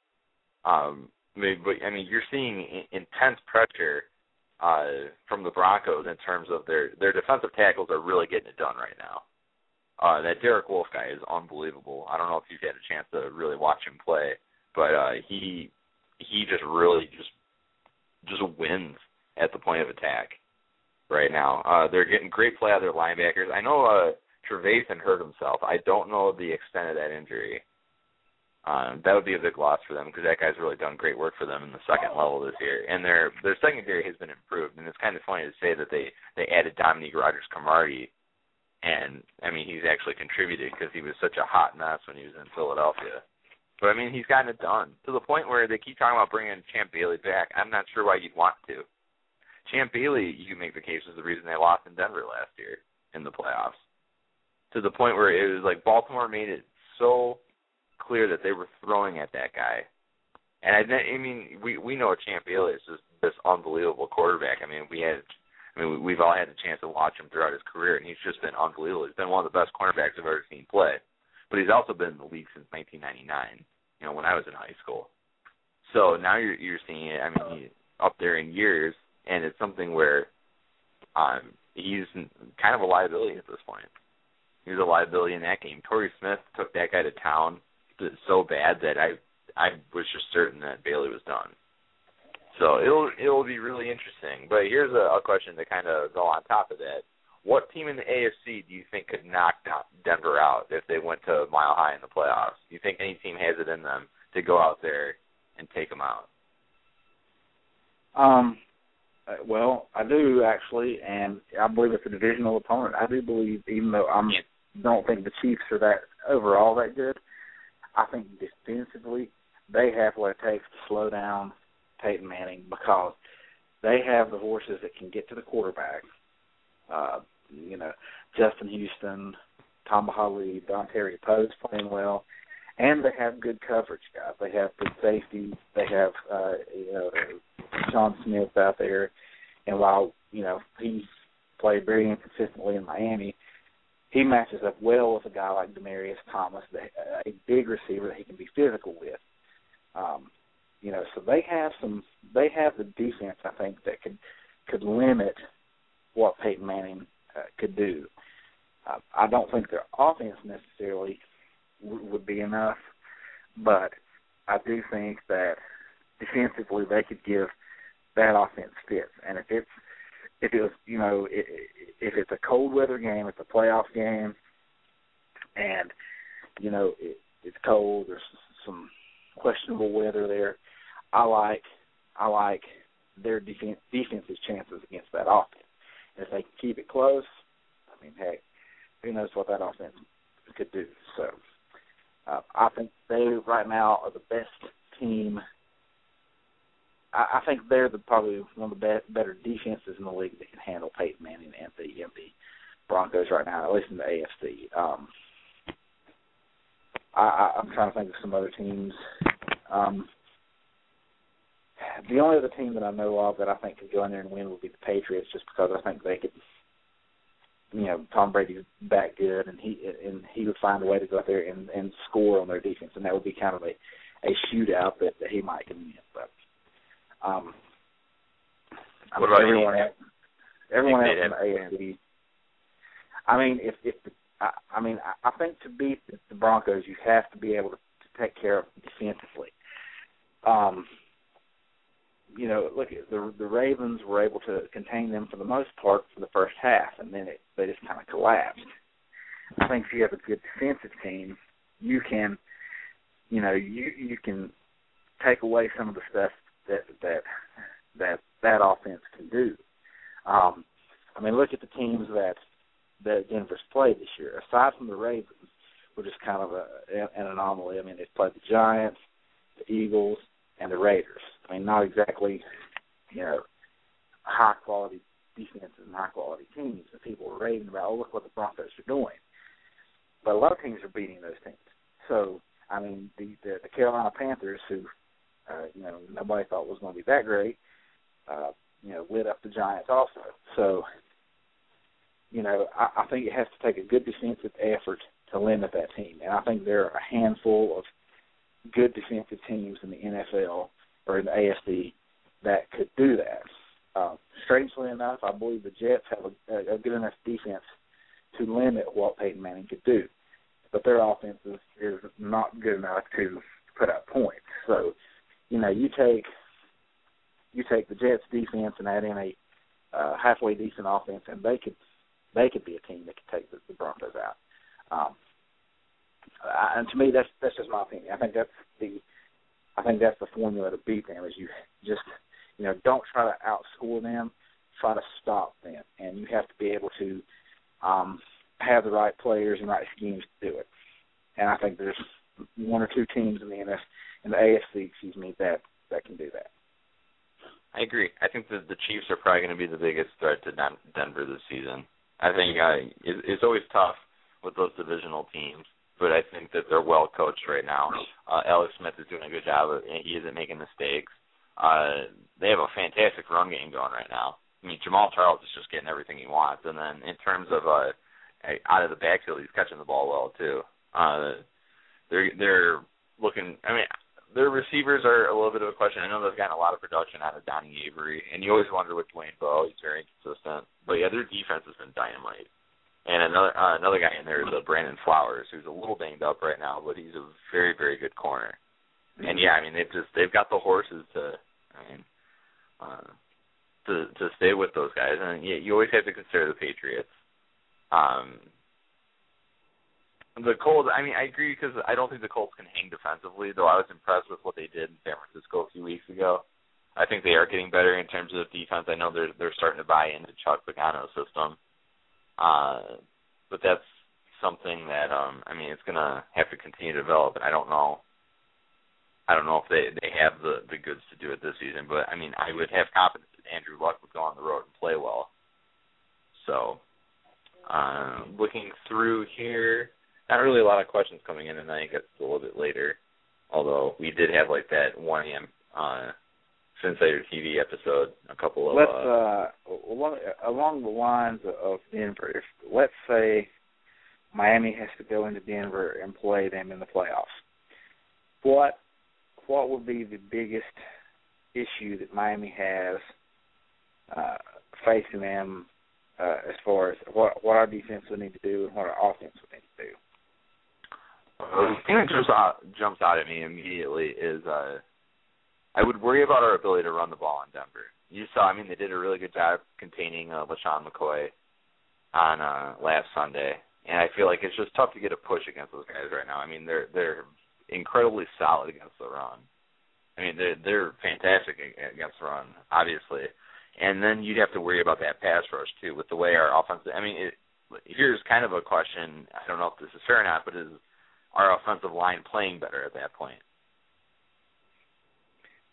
um, maybe, but I mean, you're seeing intense pressure uh, from the Broncos in terms of their their defensive tackles are really getting it done right now. Uh, that Derek Wolfe guy is unbelievable. I don't know if you've had a chance to really watch him play, but uh, he he just really just just wins at the point of attack right now. Uh, they're getting great play out of their linebackers. I know uh, Trevathan hurt himself. I don't know the extent of that injury. Um, that would be a big loss for them because that guy's really done great work for them in the second level this year, and their their secondary has been improved. And it's kind of funny to say that they they added Dominique Rodgers-Cromartie, and I mean he's actually contributed because he was such a hot mess when he was in Philadelphia. But I mean he's gotten it done to the point where they keep talking about bringing Champ Bailey back. I'm not sure why you'd want to. Champ Bailey, you can make the case was the reason they lost in Denver last year in the playoffs. To the point where it was like Baltimore made it so clear that they were throwing at that guy. And I, I mean, we we know Champ Bailey is just this unbelievable quarterback. I mean, we had, I mean, we've all had the chance to watch him throughout his career, and he's just been unbelievable. He's been one of the best cornerbacks I've ever seen play. But he's also been in the league since 1999. You know, when I was in high school. So now you're you're seeing it. I mean, he's up there in years, and it's something where um he's kind of a liability at this point. He was a liability in that game. Torrey Smith took that guy to town so bad that I I was just certain that Bailey was done. So it'll it'll be really interesting. But here's a, a question to kind of go on top of that. What team in the AFC do you think could knock Denver out if they went to Mile High in the playoffs? Do you think any team has it in them to go out there and take them out? Um, well, I do actually, and I believe it's a divisional opponent. I do believe, even though I'm Yeah. don't think the Chiefs are that overall that good, I think defensively they have what it takes to slow down Peyton Manning because they have the horses that can get to the quarterback. Uh, you know, Justin Houston, Tamba Hali, Don Terry Poe's playing well, and they have good coverage guys. They have good safety. They have uh, you know Sean Smith out there, and while you know he's played very inconsistently in Miami, he matches up well with a guy like Demaryius Thomas, a big receiver that he can be physical with. Um, you know, so they have some. They have the defense, I think, that could could limit what Peyton Manning uh, could do. Uh, I don't think their offense necessarily w- would be enough, but I do think that defensively they could give that offense fits. And if it's if it was you know if, it's a cold weather game, it's a playoff game, and you know it, it's cold. There's some questionable weather there. I like I like their defense defense's chances against that offense. And if they can keep it close, I mean, hey, who knows what that offense could do? So uh, I think they right now are the best team. I, I think they're the probably one of the be- better defenses in the league that can handle Peyton Manning and the and the Broncos right now, at least in the AFC. Um, I, I, I'm trying to think of some other teams. Um, the only other team that I know of that I think could go in there and win would be the Patriots, just because I think they could. You know, Tom Brady's back good, and he and he would find a way to go out there and and score on their defense, and that would be kind of a a shootout that, that he might win. But um, I What mean, about everyone you? else? Everyone else in the AFC. I mean, if if the, I, I mean, I, I think to beat the, Broncos, you have to be able to, to take care of defensively. Um, you know, look, the the Ravens were able to contain them for the most part for the first half, and then it, they just kind of collapsed. I think if you have a good defensive team, you can, you know, you you can take away some of the stuff that that that that offense can do. Um, I mean, look at the teams that that Denver's played this year. Aside from the Ravens, which is kind of a, an anomaly. I mean, they've played the Giants, the Eagles, and the Raiders. I mean, not exactly, you know, high quality defenses and high quality teams. And people are raving about, oh, look what the Broncos are doing. But a lot of teams are beating those teams. So, I mean, the the, the Carolina Panthers, who, uh, you know, nobody thought was going to be that great, uh, you know, lit up the Giants also. So, you know, I, I think it has to take a good defensive effort to limit that team. And I think there are a handful of good defensive teams in the NFL or in the AFC that could do that. Uh, strangely enough, I believe the Jets have a, a good enough defense to limit what Peyton Manning could do, but their offense is, is not good enough to put up points. So, you know, you take you take the Jets defense and add in a uh, halfway decent offense, and they could they could be a team that could take the, the Broncos out. Um, I, and to me, that's that's just my opinion. I think that's the I think that's the formula to beat them. Is you just you know don't try to outscore them, try to stop them, and you have to be able to um, have the right players and right schemes to do it. And I think there's one or two teams in the NF in the AFC, excuse me, that that can do that. I agree. I think that the Chiefs are probably going to be the biggest threat to Denver this season. I think uh, it, it's always tough with those divisional teams, but I think that they're well coached right now. Uh, Alex Smith is doing a good job. And he isn't making mistakes. Uh, they have a fantastic run game going right now. I mean, Jamaal Charles is just getting everything he wants, and then in terms of uh, out of the backfield, he's catching the ball well too. Uh, they're they're looking. I mean, their receivers are a little bit of a question. I know they've gotten a lot of production out of Donnie Avery, and you always wonder with Dwayne Bowe. He's very inconsistent, but yeah, their defense has been dynamite. And another uh, another guy in there is uh, Brandon Flowers, who's a little banged up right now, but he's a very very good corner. And yeah, I mean they've just they've got the horses to. I mean. Uh, to to stay with those guys, and yeah, you always have to consider the Patriots. Um, the Colts, I mean, I agree because I don't think the Colts can hang defensively. Though I was impressed with what they did in San Francisco a few weeks ago. I think they are getting better in terms of defense. I know they're they're starting to buy into Chuck Pagano's system, uh, but that's something that um I mean it's gonna have to continue to develop, and I don't know. I don't know if they they have the the goods to do it this season, but I mean I would have confidence that Andrew Luck would go on the road and play well. So, uh, looking through here, not really a lot of questions coming in tonight. It's a little bit later, although we did have like that 1 a.m. Uh, Phinsider TV episode. A couple of Let's uh, uh, along, along the lines of Denver. If let's say Miami has to go into Denver and play them in the playoffs, what what would be the biggest issue that Miami has uh, facing them uh, as far as what what our defense would need to do and what our offense would need to do. The thing that jumps out jumps out at me immediately is uh I would worry about our ability to run the ball in Denver. You saw, I mean, they did a really good job containing uh, LeSean McCoy on uh, last Sunday, and I feel like it's just tough to get a push against those guys right now. I mean, they're they're incredibly solid against the run. I mean, they're they're fantastic against the run, obviously, and then you'd have to worry about that pass rush too, with the way our offense. I mean, it, here's kind of a question. I don't know if this is fair or not, but is our offensive line playing better at that point?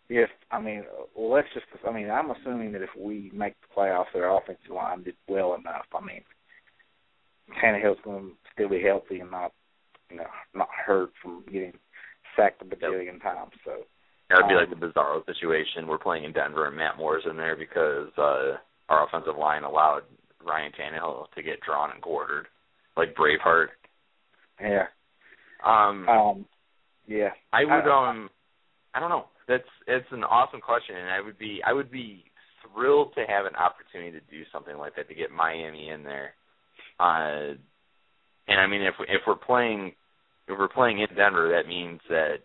If I mean, well, let's just. I mean, I'm assuming that if we make the playoffs, that our offensive line did well enough. I mean, Tannehill's going to still be healthy and not, you know, not hurt from getting sacked a bajillion times. So that would be um, like the Bizarro situation. We're playing in Denver, and Matt Moore's in there because uh our offensive line allowed Ryan Tannehill to get drawn and quartered, like Braveheart. yeah, Um, um, yeah. I would I- um I don't know. That's it's an awesome question and I would be I would be thrilled to have an opportunity to do something like that to get Miami in there. Uh and I mean if we, if we're playing if we're playing in Denver that means that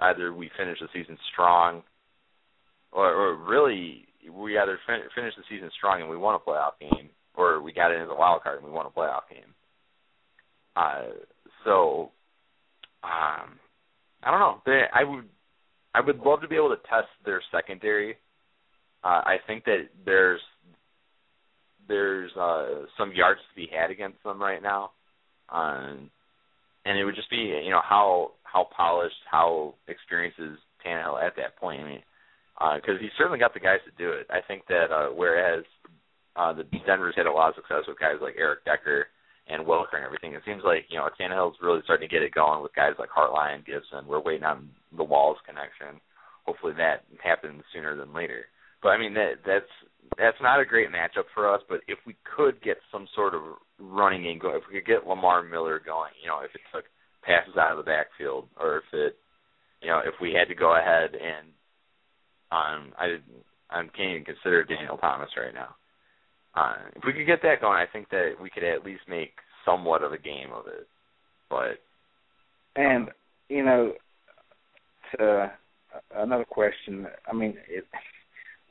either we finish the season strong or or really we either fin- finish the season strong and we won a playoff game or we got into the wild card and we won a playoff game. Uh so um I don't know. They, I would I would love to be able to test their secondary. Uh, I think that there's there's uh, some yards to be had against them right now, um, and it would just be you know how how polished, how experienced is Tannehill at that point. I mean, because he's certainly got the guys to do it. I think that uh, whereas uh, the Denver's had a lot of success with guys like Eric Decker and Welker and everything. It seems like you know Tannehill's really starting to get it going with guys like Hartline and Gibson. We're waiting on the Walls connection. Hopefully that happens sooner than later. But I mean that that's that's not a great matchup for us. But if we could get some sort of running game going, if we could get Lamar Miller going, you know, if it took passes out of the backfield, or if it, you know, if we had to go ahead and, um, I I can't even consider Daniel Thomas right now. Uh, if we could get that going, I think that we could at least make somewhat of a game of it. But And you know, to, another question. I mean, it,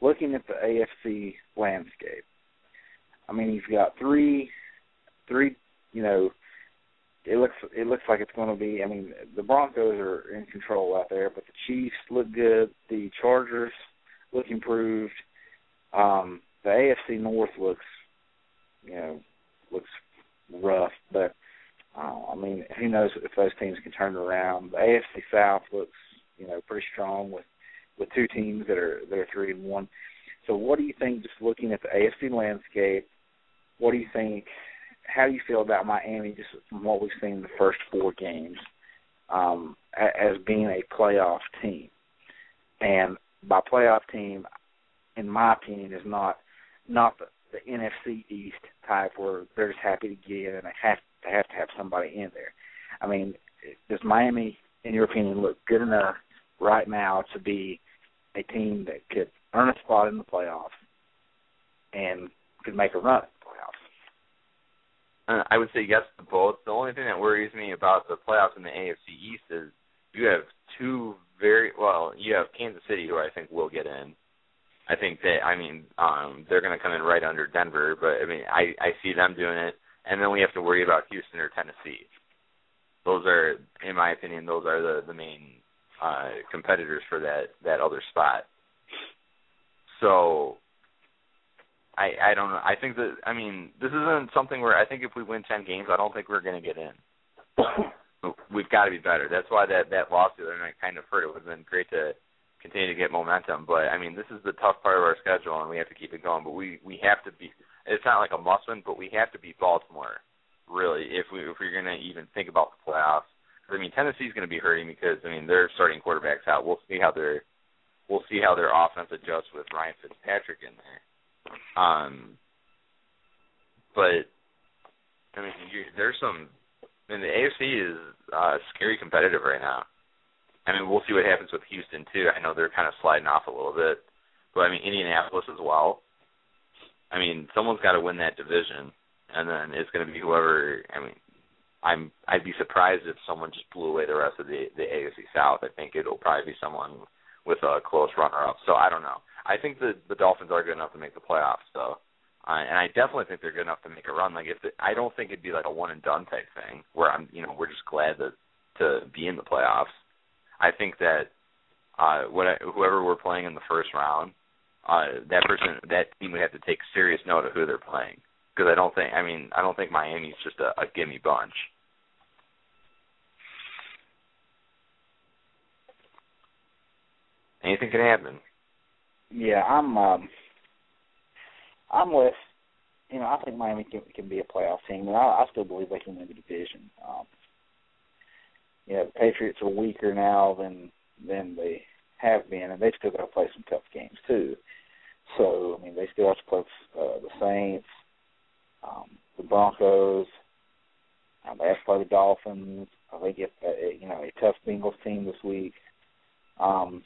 looking at the AFC landscape, I mean, you've got three, three. You know, it looks it looks like it's going to be. I mean, the Broncos are in control out there, but the Chiefs look good. The Chargers look improved. Um, the AFC North looks, you know, looks rough, but uh, I mean, who knows if those teams can turn around. The AFC South looks, you know, pretty strong with with two teams that are that are three and one. So, what do you think? Just looking at the AFC landscape, what do you think? How do you feel about Miami, just from what we've seen in the first four games, um, as being a playoff team? And by playoff team, in my opinion, is not not the, the NFC East type where they're just happy to get in and they have they have to have somebody in there. I mean, does Miami, in your opinion, look good enough right now to be a team that could earn a spot in the playoffs and could make a run at the playoffs? uh, I would say yes to both. The only thing that worries me about the playoffs in the AFC East is you have two very well. You have Kansas City, who I think will get in. I think that I mean um they're going to come in right under Denver, but I mean I I see them doing it, and then we have to worry about Houston or Tennessee. Those are, in my opinion, those are the the main uh competitors for that that other spot. So I I don't know. I think that I mean this isn't something where I think if we win ten games, I don't think we're going to get in. We've got to be better. That's why that that loss the other night kind of hurt. It would have been great to continue to get momentum, but I mean this is the tough part of our schedule, and we have to keep it going. But we we have to be. It's not like a must win, but we have to beat Baltimore. Really, if we if we're going to even think about the playoffs. I mean Tennessee's going to be hurting because I mean their starting quarterbacks out. We'll see how their we'll see how their offense adjusts with Ryan Fitzpatrick in there. Um, but I mean, you, there's some. I mean, the AFC is uh, scary competitive right now. I mean, we'll see what happens with Houston too. I know they're kind of sliding off a little bit, but I mean, Indianapolis as well. I mean, someone's got to win that division, and then it's going to be whoever. I mean, I'm I'd be surprised if someone just blew away the rest of the the AFC South. I think it'll probably be someone with a close runner up. So I don't know. I think the the Dolphins are good enough to make the playoffs though. Uh, and I definitely think they're good enough to make a run. Like if the, I don't think it'd be like a one and done type thing where I'm, you know, we're just glad to to be in the playoffs. I think that uh what I, whoever we're playing in the first round, uh that person that team would have to take serious note of who they're playing because I don't think I mean I don't think Miami's just a, a gimme bunch. Anything can happen. Yeah, I'm. um I'm with. You know, I think Miami can, can be a playoff team, and I, I still believe they can win the division. Um, you know, the Patriots are weaker now than than they have been, and they've still got to play some tough games too. So, I mean, they still have to play uh, the Saints, um, the Broncos. Um, they have to play the Dolphins. I think if uh, you know a tough Bengals team this week. Um,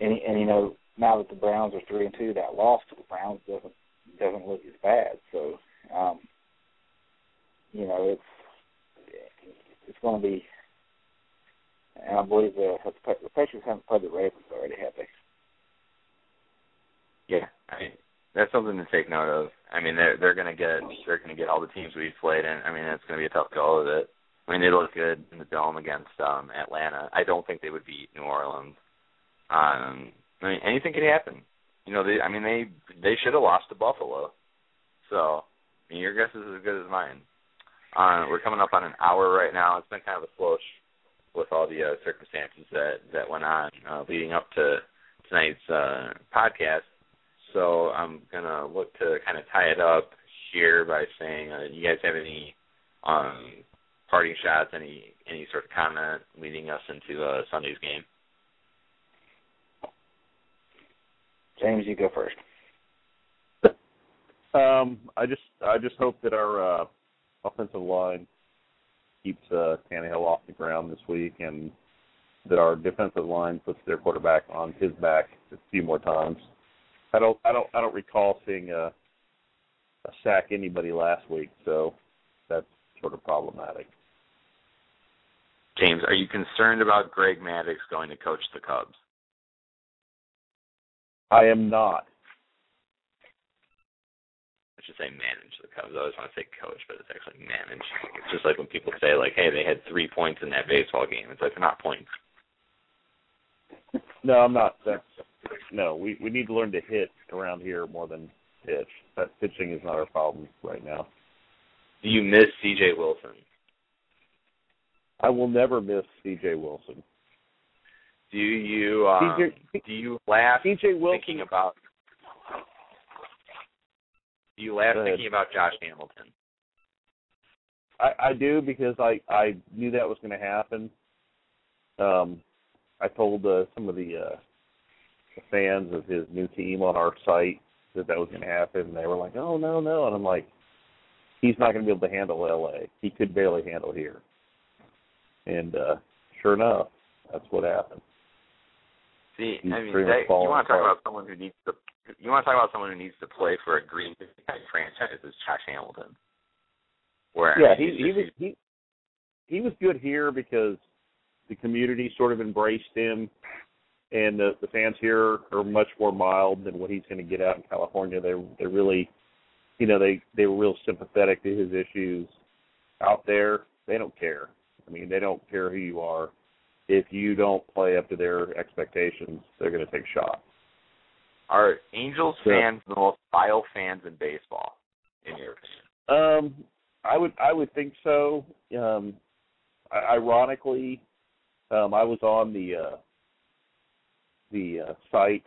and and you know now that the Browns are three and two, that loss to the Browns doesn't doesn't look as bad. So, um, you know, it's it's going to be. And I believe the the Patriots haven't played the Ravens already, have they? Yeah, I mean that's something to take note of. I mean they're they're gonna get they're gonna get all the teams we've played in. I mean it's gonna be a tough go of it. I mean they look good in the dome against um Atlanta. I don't think they would beat New Orleans. Um I mean anything could happen. You know, they I mean they they should have lost to Buffalo. So I mean your guess is as good as mine. Uh we're coming up on an hour right now. It's been kind of a slow sh- with all the uh, circumstances that that went on uh, leading up to tonight's uh podcast. So I'm gonna look to kind of tie it up here by saying, uh, you guys have any um, parting shots, any any sort of comment leading us into uh, Sunday's game? James, you go first. Um, I just I just hope that our uh, offensive line keeps uh, Tannehill off the ground this week, and that our defensive line puts their quarterback on his back a few more times. I don't I don't I don't recall seeing a a sack anybody last week, so that's sort of problematic. James, are you concerned about Greg Maddux going to coach the Cubs? I am not. Should say manage the Cubs. I always want to say coach, but it's actually manage. It's just like when people say like, "Hey, they had three points in that baseball game." It's like they're not points. No, I'm not. That's no. We we need to learn to hit around here more than pitch. That pitching is not our problem right now. Do you miss C.J. Wilson? I will never miss C.J. Wilson. Do you um, do you laugh C.J. Wilson. thinking about? Do you laugh thinking about Josh Hamilton? I, I do because I I knew that was going to happen. Um, I told uh, some of the, uh, the fans of his new team on our site that that was going to happen, and they were like, "Oh no, no!" And I'm like, "He's not going to be able to handle L.A. He could barely handle here." And uh, sure enough, that's what happened. See, He's I mean, that, you want to talk about someone who needs to. You want to talk about someone who needs to play for a Green Bay franchise is Josh Hamilton. Where I yeah, mean, he he was he he was good here because the community sort of embraced him, and the the fans here are much more mild than what he's going to get out in California. They they really, you know, they they were real sympathetic to his issues. Out there, they don't care. I mean, they don't care who you are. If you don't play up to their expectations, they're going to take shots. Are Angels Yeah. fans the most vile fans in baseball, in your opinion? Um, I would I would think so. Um, ironically, um, I was on the uh, the uh, site,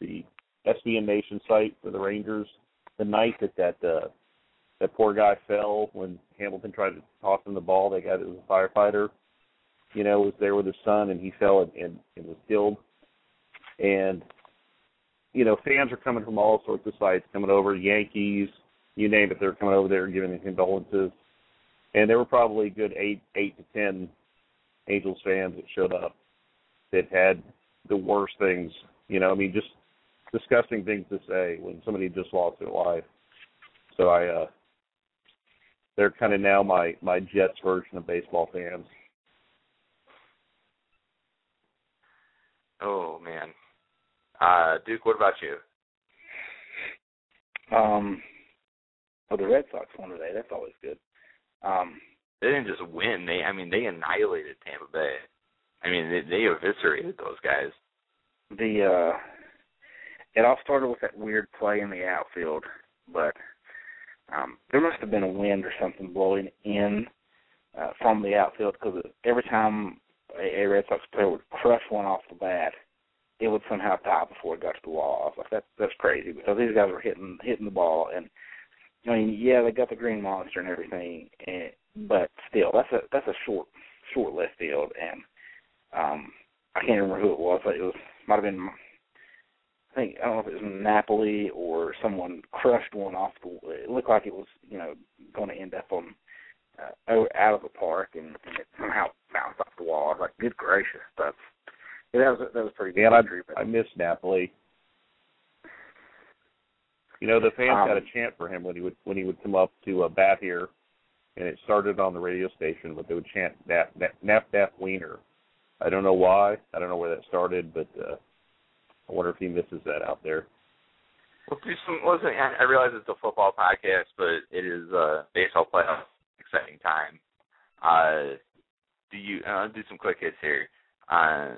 the SBN Nation site for the Rangers, the night that that uh, that poor guy fell when Hamilton tried to toss him the ball. They got it was a firefighter, you know, was there with his son, and he fell and, and, and was killed. And you know, fans are coming from all sorts of sites, coming over, Yankees, you name it, they're coming over there giving their condolences. And there were probably good eight eight to ten Angels fans that showed up that had the worst things. You know, I mean just disgusting things to say when somebody just lost their life. So I uh they're kind of now my my Jets version of baseball fans. Oh man, uh, Duke, what about you? Um, well, the Red Sox won today. That's always good. Um, they didn't just win; they, I mean, they annihilated Tampa Bay. I mean, they, they eviscerated those guys. The uh, it all started with that weird play in the outfield, but um, there must have been a wind or something blowing in uh, from the outfield because every time a, a Red Sox player would crush one off the bat, it would somehow die before it got to the wall. I was like, that, that's crazy because these guys were hitting hitting the ball, and I mean, yeah, they got the green monster and everything, and, but still, that's a that's a short short left field, and um, I can't remember who it was. It was might have been I think I don't know if it was Napoli or someone crushed one off the. It looked like it was you know going to end up on uh, out of the park, and, and it somehow bounced off the wall. I was like, good gracious, but yeah, that was that was pretty good. And I I miss Napoli. You know the fans um, had a chant for him when he would when he would come up to a bat here, and it started on the radio station, but they would chant "Nap Nap Nap, nap Wiener." I don't know why. I don't know where that started, but uh, I wonder if he misses that out there. Well, do some. Listen, I realize it's a football podcast, but it is a baseball playoff exciting time. Uh, do you? Uh, do some quick hits here. Uh,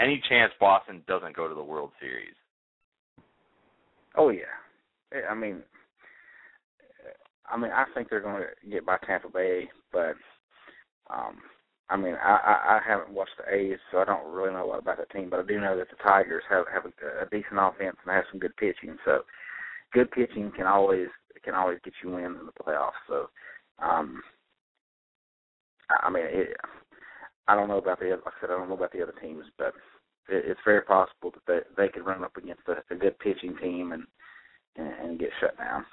any chance Boston doesn't go to the World Series? Oh yeah, I mean, I mean, I think they're going to get by Tampa Bay, but um, I mean, I, I I haven't watched the A's, so I don't really know a lot about the team, but I do know that the Tigers have have a, a decent offense and have some good pitching. So, good pitching can always can always get you wins in the playoffs. So, um, I mean, it, I don't know about the like I said, I don't know about the other teams, but it, it's very possible that they they could run up against a, a good pitching team and, and and get shut down.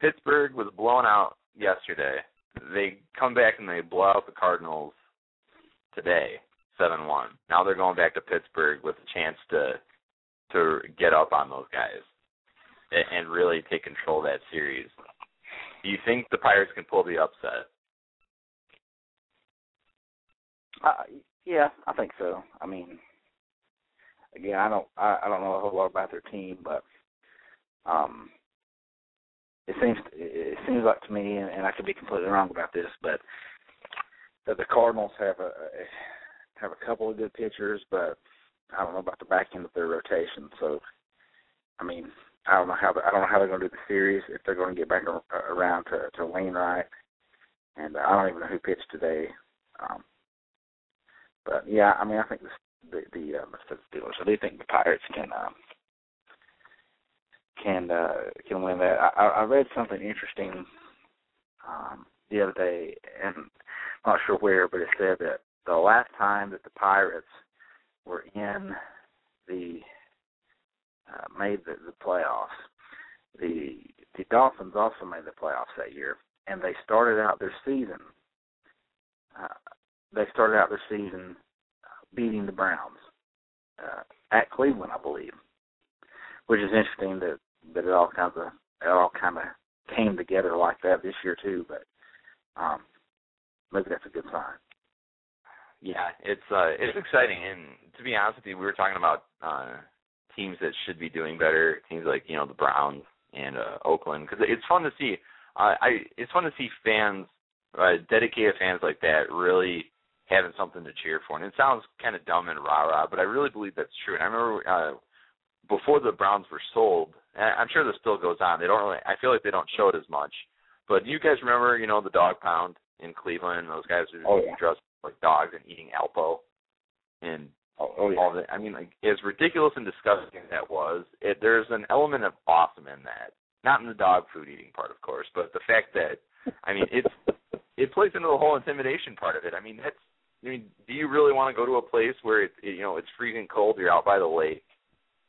Pittsburgh was blown out yesterday they come back and they blow out the Cardinals today, seven one. Now they're going back to Pittsburgh with a chance to to get up on those guys and, and really take control of that series. Do you think the Pirates can pull the upset? Uh, yeah, I think so. I mean, again, I don't I, I don't know a whole lot about their team, but um it seems it seems like to me, and, and I could be completely wrong about this, but that the Cardinals have a have a couple of good pitchers, but I don't know about the back end of their rotation. So, I mean, I don't know how I don't know how they're going to do the series if they're going to get back around to to Wainwright, and I don't even know who pitched today. Um, but yeah, I mean, I think the the uh, Steelers. I do think the Pirates can um, can uh, can win that. I, I read something interesting um, the other day, and I'm not sure where, but it said that the last time that the Pirates were in the uh, made the, the playoffs, the the Dolphins also made the playoffs that year, and they started out their season. Uh, they started out their season beating the Browns uh, at Cleveland, I believe which is interesting that that it all kind of it all kind of came together like that this year too. But um, maybe that's a good sign. Yeah, it's uh, it's exciting, and to be honest with you, we were talking about uh, teams that should be doing better, teams like you know the Browns and uh, Oakland, because it's fun to see. Uh, I it's fun to see fans, uh, dedicated fans like that, really having something to cheer for. And it sounds kind of dumb and rah rah, but I really believe that's true. And I remember uh, before the Browns were sold, I'm sure this still goes on. They don't really. I feel like they don't show it as much. But you guys remember, you know, the dog pound in Cleveland? Those guys who oh, yeah. dressed like dogs and eating Alpo, and oh, oh yeah. all that. I mean, like as ridiculous and disgusting that was, it, there's an element of awesome in that. Not in the dog food eating part, of course, but the fact that, I mean, it's it plays into the whole intimidation part of it. I mean, that's. I mean, do you really want to go to a place where it, you know it's freezing cold? You're out by the lake,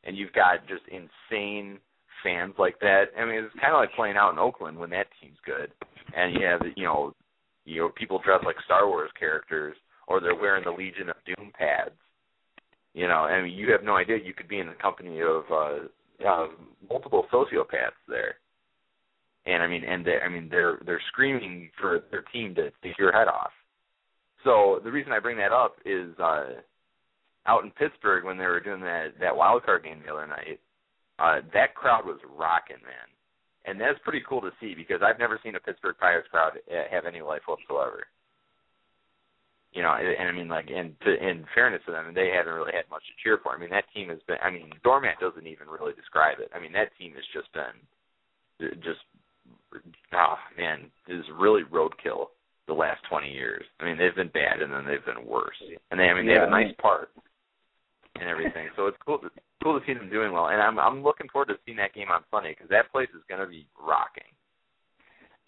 and you've got just insane fans like that. I mean, it's kind of like playing out in Oakland when that team's good, and you have you know, you know, people dress like Star Wars characters, or they're wearing the Legion of Doom pads. You know, I mean, you have no idea. You could be in the company of uh, uh, multiple sociopaths there, and I mean, and they, I mean, they're they're screaming for their team to take your head off. So the reason I bring that up is uh, out in Pittsburgh when they were doing that that wild card game the other night. Uh, that crowd was rocking, man, and that's pretty cool to see because I've never seen a Pittsburgh Pirates crowd uh, have any life whatsoever. You know, and, I mean, like, in in fairness to them, they haven't really had much to cheer for. I mean, that team has been. I mean, Doormat doesn't even really describe it. I mean, that team has just been just oh man, is really roadkill the last twenty years. I mean, they've been bad and then they've been worse. And they, I mean, they Yeah, have a nice part and everything. So it's cool, to, cool to see them doing well. And I'm, I'm looking forward to seeing that game on Sunday because that place is going to be rocking.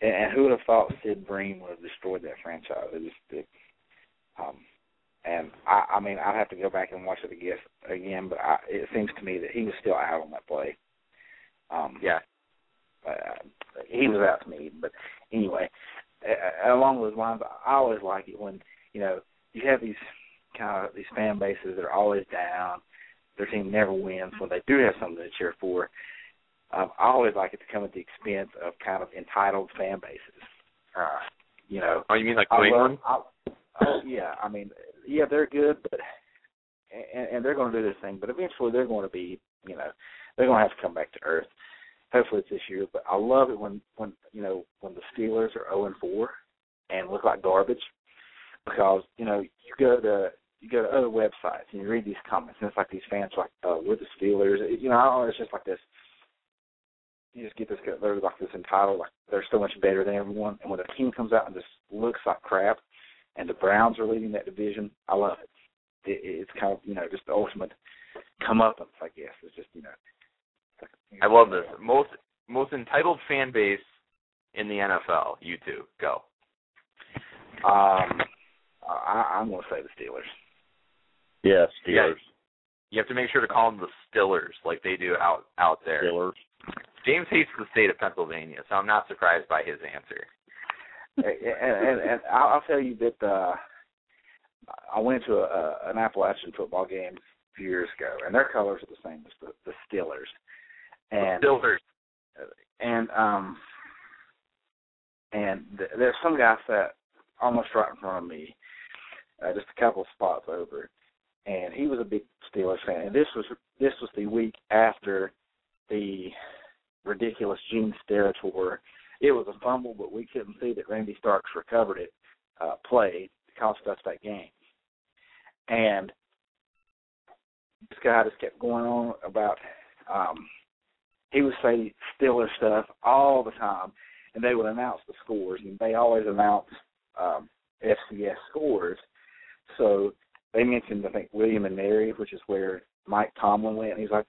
And, and who would have thought Sid Bream would have destroyed that franchise? It just, it, um, and I, I mean, I'd have to go back and watch it again, again. But I, it seems to me that he was still out on that play. Um, Yeah, uh, he was out to me. But anyway, along those lines, I always like it when you know you have these kind of these fan bases that are always down. Their team never wins when they do have something to cheer for. Um, I always like it to come at the expense of kind of entitled fan bases. Uh, you know, Oh, you mean like I love- I, oh yeah, I mean, yeah, they're good, but and, and they're going to do their thing. But eventually, they're going to be, you know, they're going to have to come back to earth. Hopefully, it's this year. But I love it when when you know when the Steelers are zero and four and look like garbage because you know you go to you go to other websites and you read these comments and it's like these fans are like, oh, we're the Steelers. You know, I don't know, it's just like this. You just get this. They're like this entitled, like they're so much better than everyone. And when a team comes out and just looks like crap, and the Browns are leading that division, I love it. it it's kind of you know just the ultimate comeuppance, I guess. It's just you know. It's like- I love this. Most most entitled fan base in the NFL. You two go. Um, I, I'm going to say the Steelers. Yeah, Yeah. Steelers. You have to make sure to call them the Stillers, like they do out out there. Steelers. James hates the state of Pennsylvania, so I'm not surprised by his answer. and, and, and I'll I'll tell you that uh, I went to a, an Appalachian football game a few years ago, and their colors are the same as the, the Steelers. And Stillers. and um and th- there's some guy sat almost right in front of me, uh, just a couple of spots over, and he was a big Steelers fan. And this was this was the week after the ridiculous Gene Steratore. Tour. It was a fumble, but we couldn't see that Randy Starks recovered it. Uh, play cost us that game, and this guy just kept going on about. Um, he would say Steeler stuff all the time, and they would announce the scores, and they always announce um, FCS scores. So they mentioned, I think, William and Mary, which is where Mike Tomlin went. And he's like,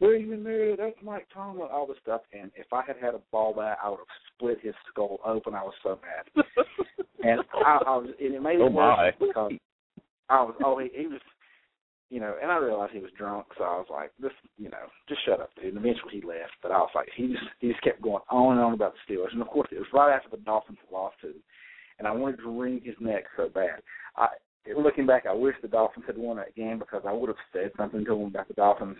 William and Mary, that's Mike Tomlin, all this stuff. And if I had had a ball bat, I would have split his skull open. I was so mad. and I, I was, and it made it Oh, worse my. because I was, oh, he, he was, you know, and I realized he was drunk, so I was like, this, you know, just shut up, dude. And eventually he left, but I was like, he just, he just kept going on and on about the Steelers, and of course it was right after the Dolphins lost to them, and I wanted to wring his neck so bad. I, looking back, I wish the Dolphins had won that game because I would have said something to him about the Dolphins,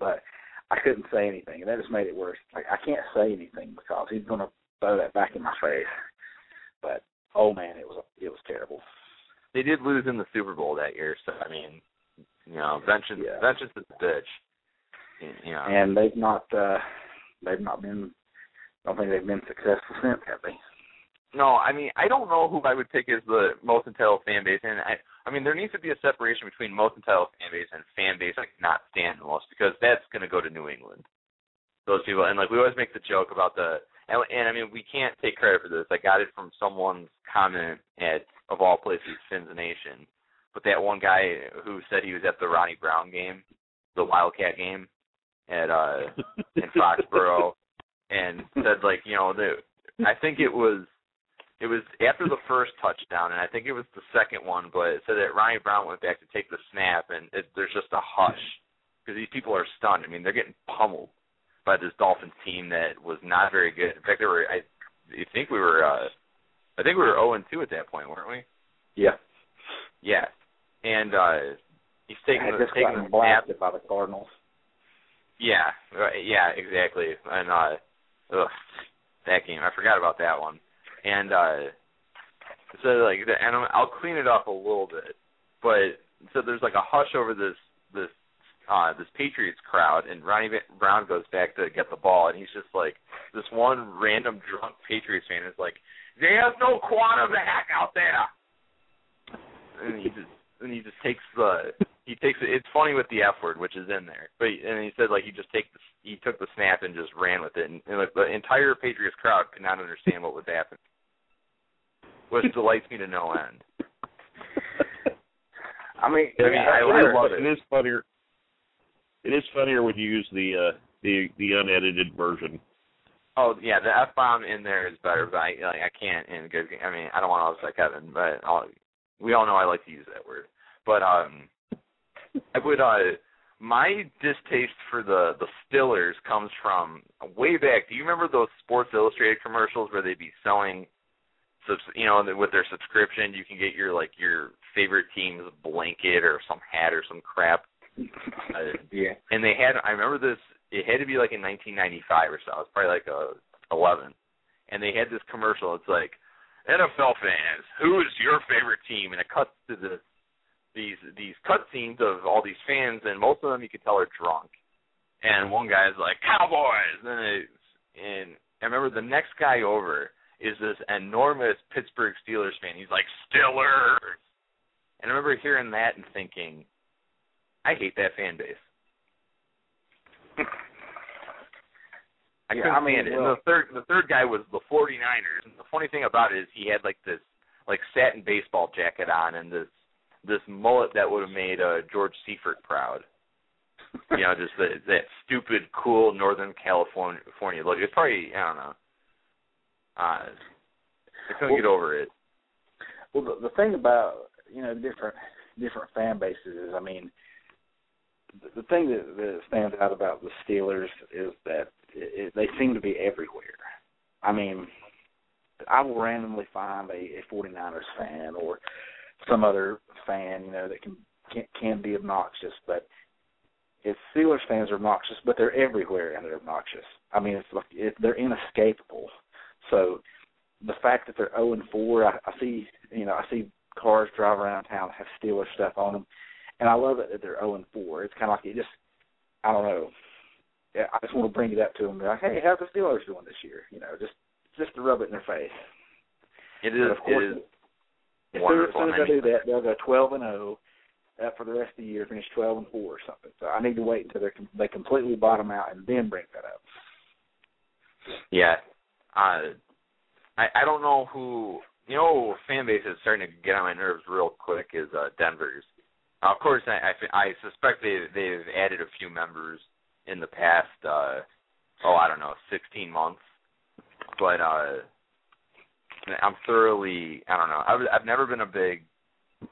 but I couldn't say anything, and that just made it worse. Like I can't say anything because he's to throw that back in my face. But oh man, it was it was terrible. They did lose in the Super Bowl that year, so I mean, you know, vengeance Yeah. vengeance is a bitch. You know. and they've not uh they've not been I don't think they've been successful since, have they? No, I mean I don't know who I would pick as the most entitled fan base, and I I mean there needs to be a separation between most entitled fan base and fan base like not stand the most because that's going to go to New England. Those people, and like we always make the joke about the and, and I mean we can't take credit for this. I got it from someone's comment at of all places Fins Nation, but that one guy who said he was at the Ronnie Brown game, the Wildcat game, at uh in Foxborough, and said like you know the I think it was it was after the first touchdown, and I think it was the second one, but it said that Ronnie Brown went back to take the snap, and it, there's just a hush because these people are stunned. I mean, they're getting pummeled by this Dolphins team that was not very good. In fact, they were. I, I think we were. uh I think we were 0 and 2 at that point, weren't we? Yeah. Yeah. And uh he's taking just taking a blasted by the Cardinals. Yeah, right, yeah, exactly. And uh ugh, that game, I forgot about that one. And uh so like the, and I'll clean it up a little bit. But so there's like a hush over this this uh this Patriots crowd and Ronnie Brown goes back to get the ball and he's just like this one random drunk Patriots fan is like, There's no quarterback out there and he just and he just takes the he takes it. It's funny with the F word, which is in there, but and he said like he just take the, he took the snap and just ran with it, and, and like the entire Patriots crowd could not understand what was happening, which delights me to no end. I mean, I mean, I, I love it. It is funnier. It is funnier when you use the uh, the the unedited version. Oh yeah, the f bomb in there is better, but I like I can't in good. I mean, I don't want to upset Kevin, but I'll, we all know I like to use that word. But um, I would uh, my distaste for the the Stillers comes from way back. Do you remember those Sports Illustrated commercials where they'd be selling, you know, with their subscription, you can get your like your favorite team's blanket or some hat or some crap. Uh, yeah. And they had, I remember this. It had to be like in 1995 or so. It was probably like a 11. And they had this commercial. It's like, NFL fans, who is your favorite team? And it cuts to this these these cutscenes of all these fans, and most of them you could tell are drunk. And one guy's like Cowboys, and it, and I remember the next guy over is this enormous Pittsburgh Steelers fan. He's like Steelers, and I remember hearing that and thinking, I hate that fan base. I Yeah, I mean, well- and the third the third guy was the 49ers. And the funny thing about it is he had like this like satin baseball jacket on and this this mullet that would have made uh George Seifert proud. you know, just the, that stupid cool Northern California California look. It's probably I don't know. Uh I couldn't Well- get over it. Well, the, the thing about you know different different fan bases is, I mean, the, thing that, that stands out about the Steelers is that it, it, they seem to be everywhere. I mean, I will randomly find a, a 49ers fan or some other fan, you know, that can can, can be obnoxious, but if Steelers fans are obnoxious, but they're everywhere and they're obnoxious. I mean, it's like it, they're inescapable. So the fact that they're 0 and 4, I, I see, you know, I see cars drive around town that have Steelers stuff on them, and I love it that they're 0 and 4. It's kind of like it just, I don't know. I just want to bring it up to them. Like, hey, how's the Steelers doing this year? You know, just just to rub it in their face. It is of course, it is as soon, as wonderful. soon as I do that, they'll go 12 and 0 uh, for the rest of the year, finish 12 and 4 or something. So I need to wait until they they completely bottom out and then bring that up. Yeah. Uh I I don't know who you know fan base is starting to get on my nerves real quick is uh Denver's. Of course I I, I suspect they they've added a few members in the past uh oh I don't know, 16 months. But uh I'm thoroughly I don't know. I've I've never been a big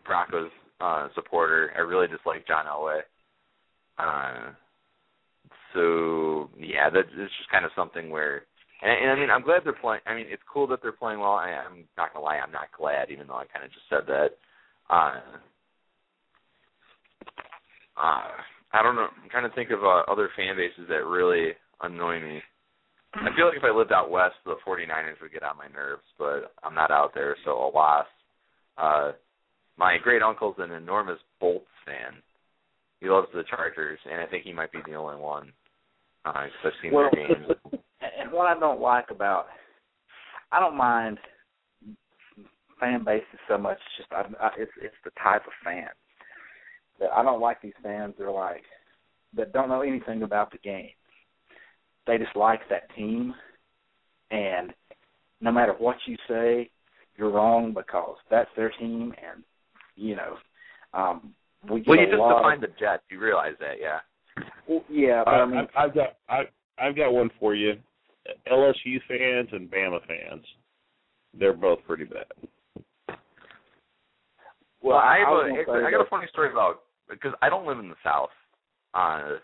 Broncos uh supporter. I really dislike John Elway. Uh so yeah, that it's just kind of something where and, and I mean, I'm glad they're playing. I mean, it's cool that they're playing well. I, I'm not gonna lie, I'm not glad, even though I kind of just said that. Uh, uh, I don't know. I'm trying to think of uh, other fan bases that really annoy me. I feel like if I lived out west, the 49ers would get on my nerves, but I'm not out there, so alas. Uh, my great uncle's an enormous Bolts fan. He loves the Chargers, and I think he might be the only one. Uh, 'cause I've seen Well, their games. and what I don't like about, I don't mind fan bases so much. Just I, I, it's it's the type of fan that I don't like. These fans that are like that don't know anything about the game. They just like that team, and no matter what you say, you're wrong because that's their team, and you know, um, we get Well, you a just lot. defined the Jets. You realize that, yeah. well, yeah, but I, I mean, I, I've got I I've got one for you. LSU fans and Bama fans, they're both pretty bad. well, I have was say I got that- a funny story about because I don't live in the South. Uh,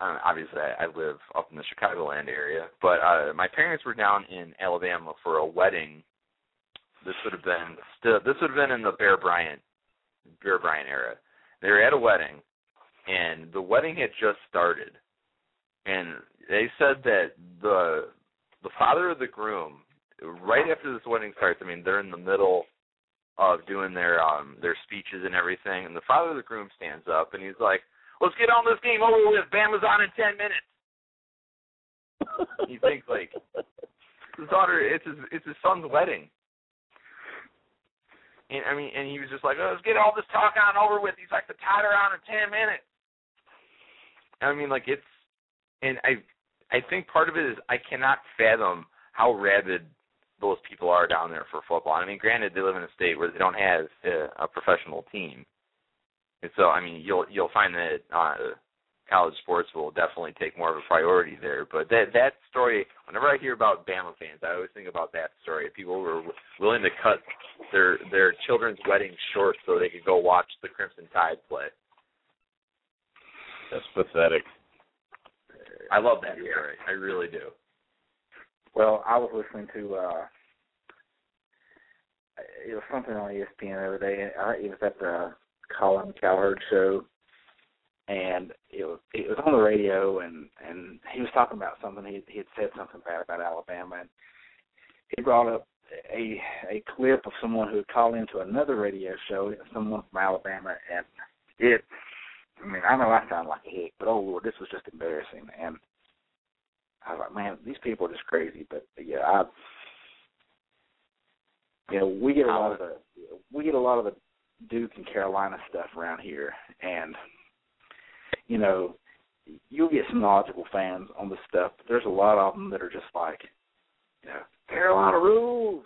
uh, obviously, I, I live up in the Chicagoland area, but uh, my parents were down in Alabama for a wedding. This would have been still. This would have been in the Bear Bryant, Bear Bryant era. They were at a wedding, and the wedding had just started, and they said that the the father of the groom, right after this wedding starts, I mean they're in the middle of doing their um their speeches and everything, and the father of the groom stands up and he's like, "Let's get on this game over with. Bama's on in ten minutes." you think like his daughter? It's his it's his son's wedding. And I mean, and he was just like, oh, "Let's get all this talk on over with." He's like, "The Tide on in ten minutes." I mean, like it's, and I, I think part of it is I cannot fathom how rabid those people are down there for football. I mean, granted, they live in a state where they don't have a, a professional team, and so I mean, you'll you'll find that uh, college sports will definitely take more of a priority there. But that that story, whenever I hear about Bama fans, I always think about that story. People were willing to cut their their children's wedding short so they could go watch the Crimson Tide play. That's pathetic. I love that story. I really do. Well, I was listening to uh it was something on ESPN the other day. I, it was at the Colin Cowherd show, and it was it was on the radio, and and he was talking about something. He he had said something bad about Alabama, and he brought up a a clip of someone who had called into another radio show, someone from Alabama, and it. I mean, I know I sound like a hick, but oh lord, this was just embarrassing. And I was like, man, these people are just crazy. But, but yeah, I, you know, we get a lot of the we get a lot of the Duke and Carolina stuff around here, and you know, you'll get some knowledgeable fans on this stuff. But there's a lot of them that are just like, you know, Carolina rules,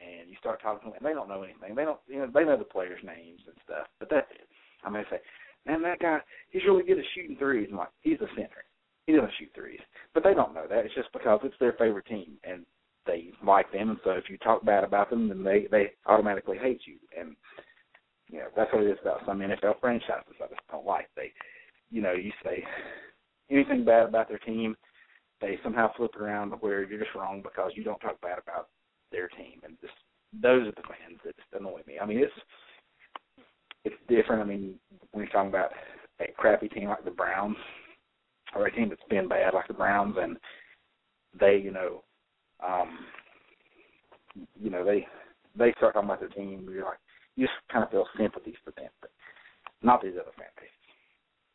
and you start talking and they don't know anything. They don't, you know, they know the players' names and stuff, but that's it. I mean, say, man, that guy, he's really good at shooting threes. I'm like, he's a center. He doesn't shoot threes, but they don't know that. It's just because it's their favorite team and they like them, and so if you talk bad about them, then they they automatically hate you. And you know that's what it is about some NFL franchises. I just don't like they, you know, you say anything bad about their team, they somehow flip around to where you're just wrong because you don't talk bad about their team, and just those are the fans that just annoy me. I mean, it's it's different. I mean, when you're talking about a crappy team like the Browns, or a team that's been bad like the Browns, and they, you know, um, you know, they they start talking about their team, you're like, you just kind of feel sympathy for them, but not these other fan bases.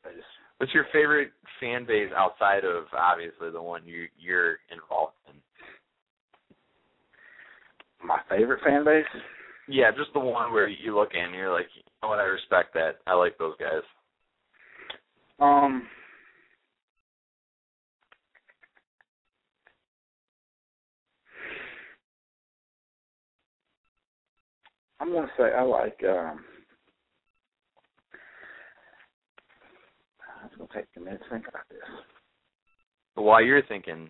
They just. What's your favorite fan base outside of obviously the one you you're involved in? My favorite fan base? Yeah, just the one where you look in and you're like, you know what, I respect that. I like those guys. Um, I'm gonna say I like. um It's gonna take a minute to think about this. While you're thinking,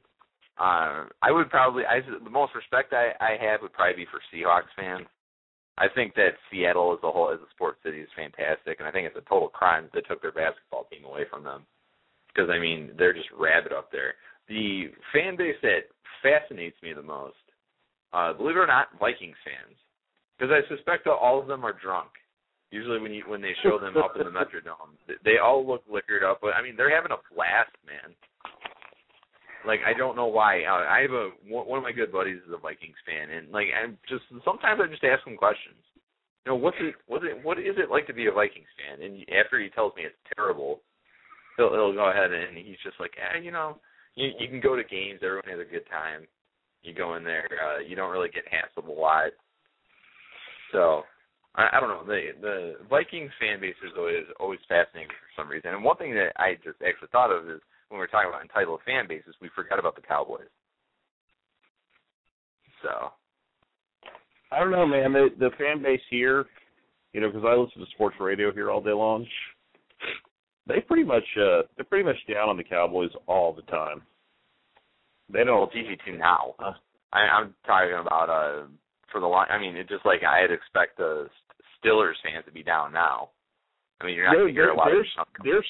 uh, I would probably I the most respect I I have would probably be for Seahawks fans. I think that Seattle as a whole as a sports city is fantastic, and I think it's a total crime that they took their basketball team away from them. Because I mean, they're just rabid up there. The fan base that fascinates me the most, uh, believe it or not, Vikings fans because I suspect that all of them are drunk. Usually, when you when they show them up in the Metrodome, they all look liquored up. But I mean, they're having a blast, man. Like I don't know why. Uh, I have a one of my good buddies is a Vikings fan, and like I'm just sometimes I just ask him questions. You know, what's it what's it what is it like to be a Vikings fan? And after he tells me it's terrible, he'll he'll go ahead and he's just like, eh, you know, you you can go to games, everyone has a good time. You go in there, uh, you don't really get hassled a lot so I, I don't know. The the Vikings fan base is always always fascinating for some reason. And one thing that I just actually thought of is when we were talking about entitled fan bases, we forgot about the Cowboys. So I don't know, man. The the fan base here, you know, because I listen to sports radio here all day long. They pretty much uh they're pretty much down on the Cowboys all the time. They don't. Well, it's easy to now. Uh, I, I'm talking about uh for the line. I mean, it just like I'd expect the Steelers fans to be down now. I mean, you're not going to hear a lot there's, of there's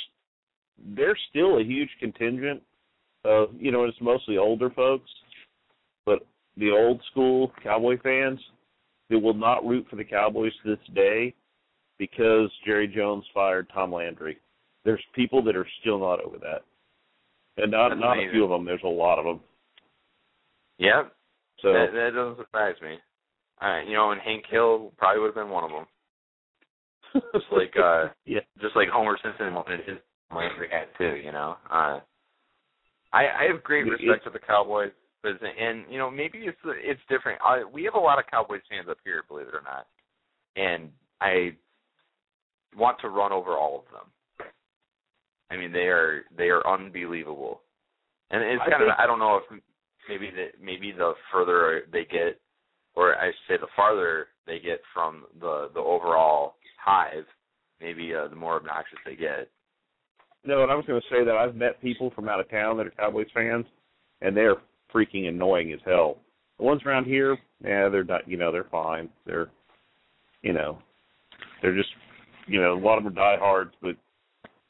there's still a huge contingent of you know it's mostly older folks, but the old school Cowboy fans that will not root for the Cowboys to this day because Jerry Jones fired Tom Landry. there's people that are still not over that, and not That's not amazing. a few of them. There's a lot of them. Yep, So that, that doesn't surprise me. Uh, you know, and Hank Hill probably would have been one of them. Just like uh, yeah, just like Homer Simpson wanted his Landry hat too. You know, uh, I I have great respect for the Cowboys, and you know maybe it's it's different. I, we have a lot of Cowboys fans up here, believe it or not, and I want to run over all of them. I mean, they are they are unbelievable, and it's I kind of think- I don't know if maybe the maybe the further they get, or I should say the farther they get from the the overall hive, maybe uh, the more obnoxious they get. no, and I was going to say that I've met people from out of town that are Cowboys fans, and they're freaking annoying as hell. The ones around here, yeah, they're not. You know, they're fine. They're, you know, they're just, you know, a lot of them are diehards, but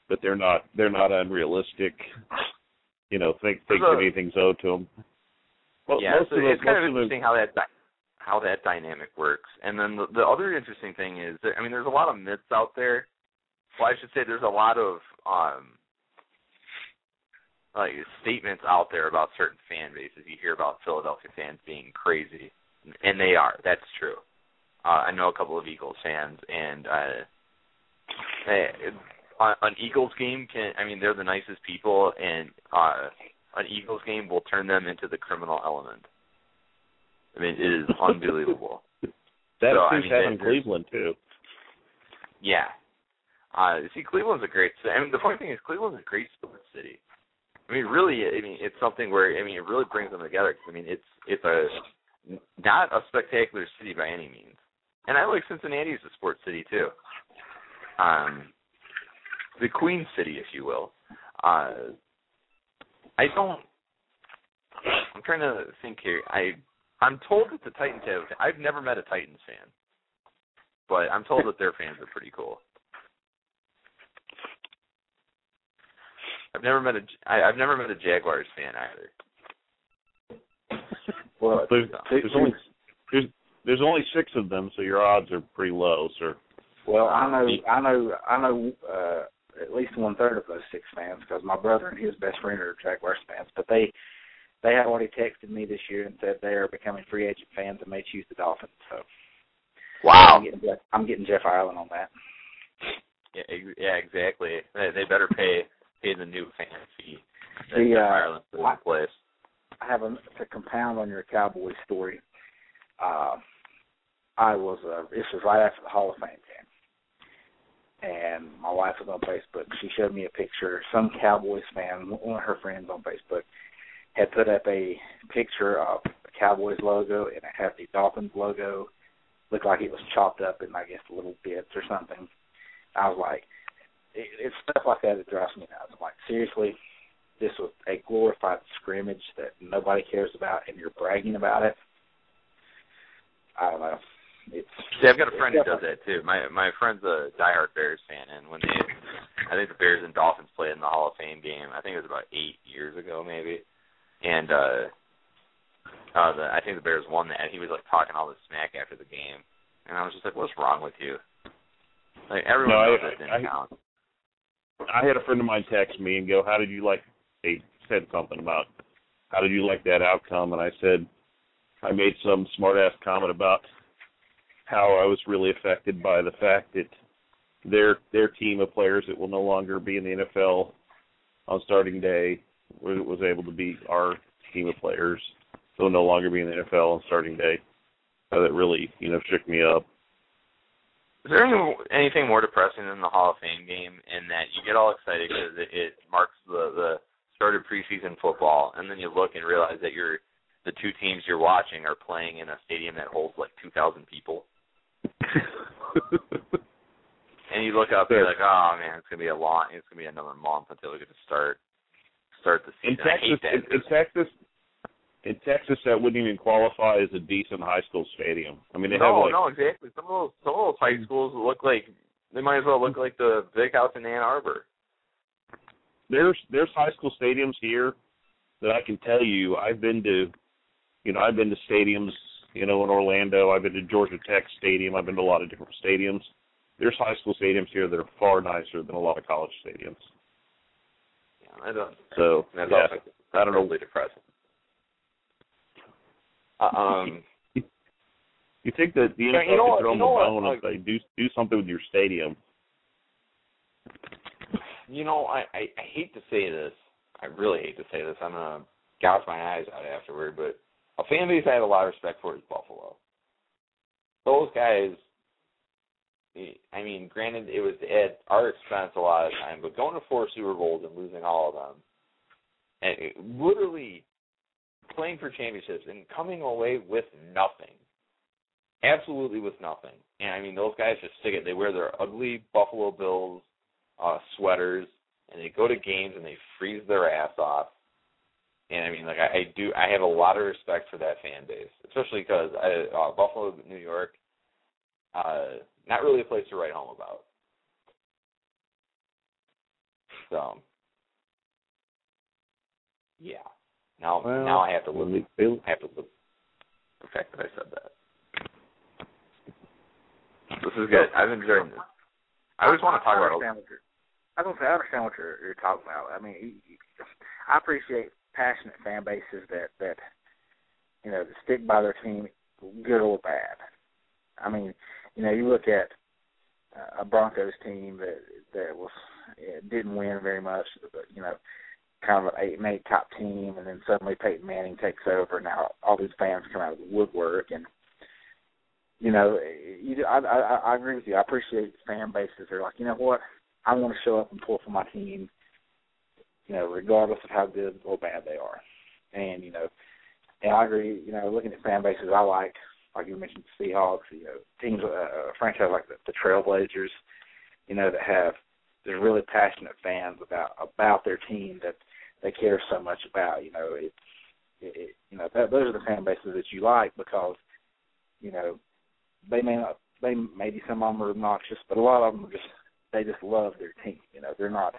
but they're not they're not unrealistic. You know, think think There's that anything's owed to them. Well, yeah, most so of the, it's kind of of interesting how that how that dynamic works. And then the, the other interesting thing is, that, I mean, there's a lot of myths out there. Well, I should say there's a lot of um like statements out there about certain fan bases. You hear about Philadelphia fans being crazy, and they are. That's true. Uh, I know a couple of Eagles fans, and uh, uh, an Eagles game can. I mean, they're the nicest people, and uh, an Eagles game will turn them into the criminal element. I mean, it is unbelievable. that so, I mean, in Cleveland too. Yeah. Uh, see, Cleveland's a great. I mean, the funny thing is, Cleveland's a great sports city. I mean, really, I mean, it's something where I mean, it really brings them together. 'cause, I mean, it's it's a not a spectacular city by any means, and I like Cincinnati as a sports city too. Um, the Queen City, if you will. Uh, I don't. I'm trying to think here. I I'm told that the Titans have. I've never met a Titans fan, but I'm told that their fans are pretty cool. I've never met a. I, I've never met a Jaguars fan either. Well, There's, there's only there's there's only six of them, so your odds are pretty low, sir. Well, I know, I know, I know uh, at least one third of those six fans because my brother and his best friend are Jaguars fans. But they they have already texted me this year and said they are becoming free agent fans and may choose the Dolphins. So Wow. I'm getting Jeff, I'm getting Jeff Ireland on that. Yeah, ex- yeah, exactly. They, they better pay pay the new fan fee. that The, Jeff uh, Ireland put in place. I have a to compound on your Cowboys story. Uh, I was uh, this was right after the Hall of Fame game, and my wife was on Facebook. She showed me a picture. Of some Cowboys fan, one of her friends on Facebook, had put up a picture of the Cowboys logo, and it had the Dolphins logo. Looked like it was chopped up in I guess little bits or something. I was like, it, it's stuff like that that drives me nuts. I'm like, seriously, this was a glorified scrimmage that nobody cares about, and you're bragging about it. I don't know. It's See, I've got a friend who does that too. My my friend's a diehard Bears fan, and when they, I think the Bears and Dolphins played in the Hall of Fame game. I think it was about eight years ago, maybe. And uh, uh, the, I think the Bears won that. He was like talking all this smack after the game, and I was just like, "What's wrong with you?" Like everyone No, I- knows that didn't I- count. I had a friend of mine text me and go, "How did you like?" They said something about, "How did you like that outcome?" And I said, I made some smart ass comment about how I was really affected by the fact that their their team of players that will no longer be in the NFL on starting day was, was able to beat our team of players that will no longer be in the NFL on starting day. So that really, you know, shook me up. Is there any, anything more depressing than the Hall of Fame game in that you get all excited because it, it marks the the start of preseason football, and then you look and realize that you're the two teams you're watching are playing in a stadium that holds like 2,000 people, and you look up and you're like, oh man, it's gonna be a long, it's gonna be another month until we get to start start the in season. I Texas, in, in Texas, in Texas, that wouldn't even qualify as a decent high school stadium. I mean, they no, have like no, exactly. Some of those some of those high schools look like they might as well look like the big house in Ann Arbor. there's there's high school stadiums here that I can tell you I've been to. You know, I've been to stadiums. You know, in Orlando, I've been to Georgia Tech Stadium. I've been to a lot of different stadiums, there's high school stadiums here that are far nicer than a lot of college stadiums. That does. So That's yeah, also I don't know. really depressing. Uh, um, You think that the Yeah, NFL you know could what- throw you know a what, bone like- if they do do something with your stadium? you know, I, I I hate to say this. I really hate to say this. I'm gonna gouge my eyes out afterward, but a fan base I have a lot of respect for is Buffalo. Those guys. I mean, granted, it was at our expense a lot of the time, but going to four Super Bowls and losing all of them, and it, literally playing for championships and coming away with nothing, absolutely with nothing. And I mean, those guys just stick it. They wear their ugly Buffalo Bills uh sweaters and they go to games and they freeze their ass off. And I mean, like I, I do, I have a lot of respect for that fan base, especially because I, uh, Buffalo, New York, uh, not really a place to write home about. So, yeah. Now, Well, now I have to live. They- they- I have to live the fact that I said that. This is good. I've enjoyed this. I always want to talk I about. understand what you're, I was gonna say I understand what you're, you're talking about. I mean, you- you- I appreciate passionate fan bases that that you know that stick by their team, good or bad. I mean, you know, you look at a Broncos team that that was it didn't win very much, but you know, kind of an eight and eight top team, and then suddenly Peyton Manning takes over. Now all these fans come out of the woodwork, and you know, eh, you, I, I I agree with you. I appreciate fan bases. They're like, you know what, I want to show up and pull for my team, you know, regardless of how good or bad they are. And you know, and I agree. You know, looking at fan bases, I like, like you mentioned, the Seahawks. You know, teams, uh, uh, franchise like the, the Trailblazers. You know, that have there's really passionate fans about about their team that they care so much about. You know, it's it, it, you know that, those are the fan bases that you like because you know they may not they maybe some of them are obnoxious, but a lot of them are just they just love their team. You know, they're not.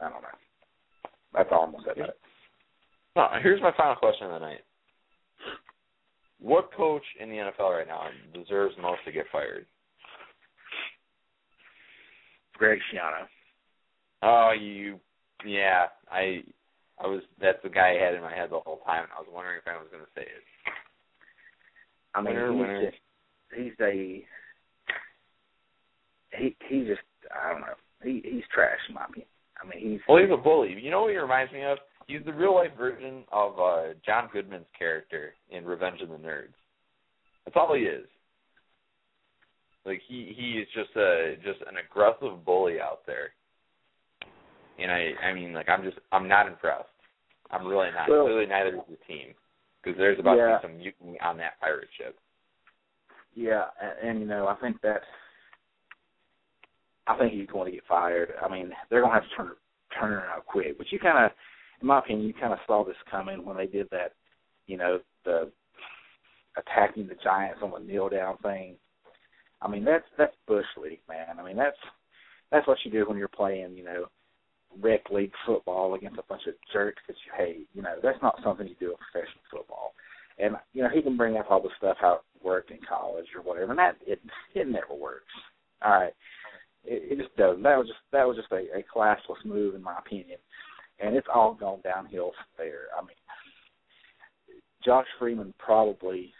I don't know. That's all I'm gonna say about it. Here's my final question of the night. What coach in the NFL right now deserves most to get fired? Greg Schiano. Oh, you, yeah, I, I was. That's the guy I had in my head the whole time, and I was wondering if I was going to say it. I mean, Winner, he's winner. just he's a he he just I don't know. He he's trash in my opinion. I mean, he's Well, he's a bully. You know what he reminds me of? He's the real life version of uh John Goodman's character in Revenge of the Nerds. That's all he is. Like he he is just a just an aggressive bully out there. And I I mean like I'm just I'm not impressed. I'm really not. Well- Clearly neither is the team because there's about Yeah. to be some mutiny on that pirate ship. Yeah, and, and you know, I think that I think he's going to get fired. I mean, they're going to have to turn turn it around quick. But you kind of, in my opinion, you kind of saw this coming when they did that. You know, the attacking the Giants on the kneel down thing. I mean, that's that's bush league, man. I mean, that's that's what you do when you're playing. You know, rec league football against a bunch of jerks that you hate. You know, that's not something you do in professional football. And you know, he can bring up all the stuff how it worked in college or whatever, and that it it never works. All right, it, it just doesn't. That was just that was just a, a classless move in my opinion, and it's all gone downhill from there. I mean, Josh Freeman probably,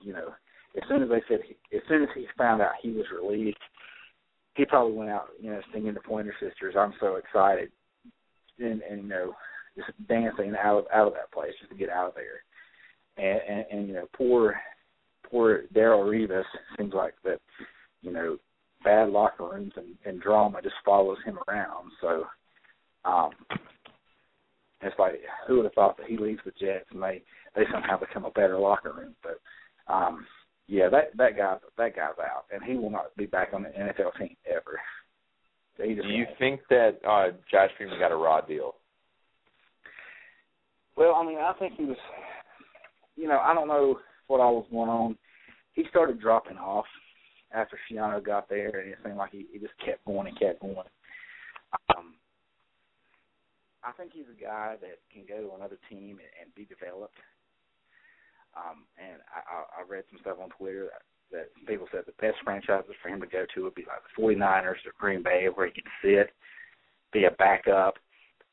you know, as soon as they said, as soon as he found out he was released, he probably went out, you know, singing the Pointer Sisters. I'm so excited, and and you know, just dancing out of out of that place just to get out of there. And and, and you know, poor poor Darrelle Revis seems like that, you know, bad locker rooms and, and drama just follows him around. So, um, it's like who would have thought that he leaves the Jets and they they somehow become a better locker room? But um, yeah, that that guy that guy's out, and he will not be back on the NFL team ever. Do you won't. think that uh Josh Freeman got a raw deal? Well, I mean, I think he was. You know, I don't know what all was going on. He started dropping off after Schiano got there, and it seemed like he, he just kept going and kept going. Um, I think he's a guy that can go to another team and, and be developed. Um, and I, I, I read some stuff on Twitter. that people said the best franchises for him to go to would be like the 49ers or Green Bay, where he could sit, be a backup,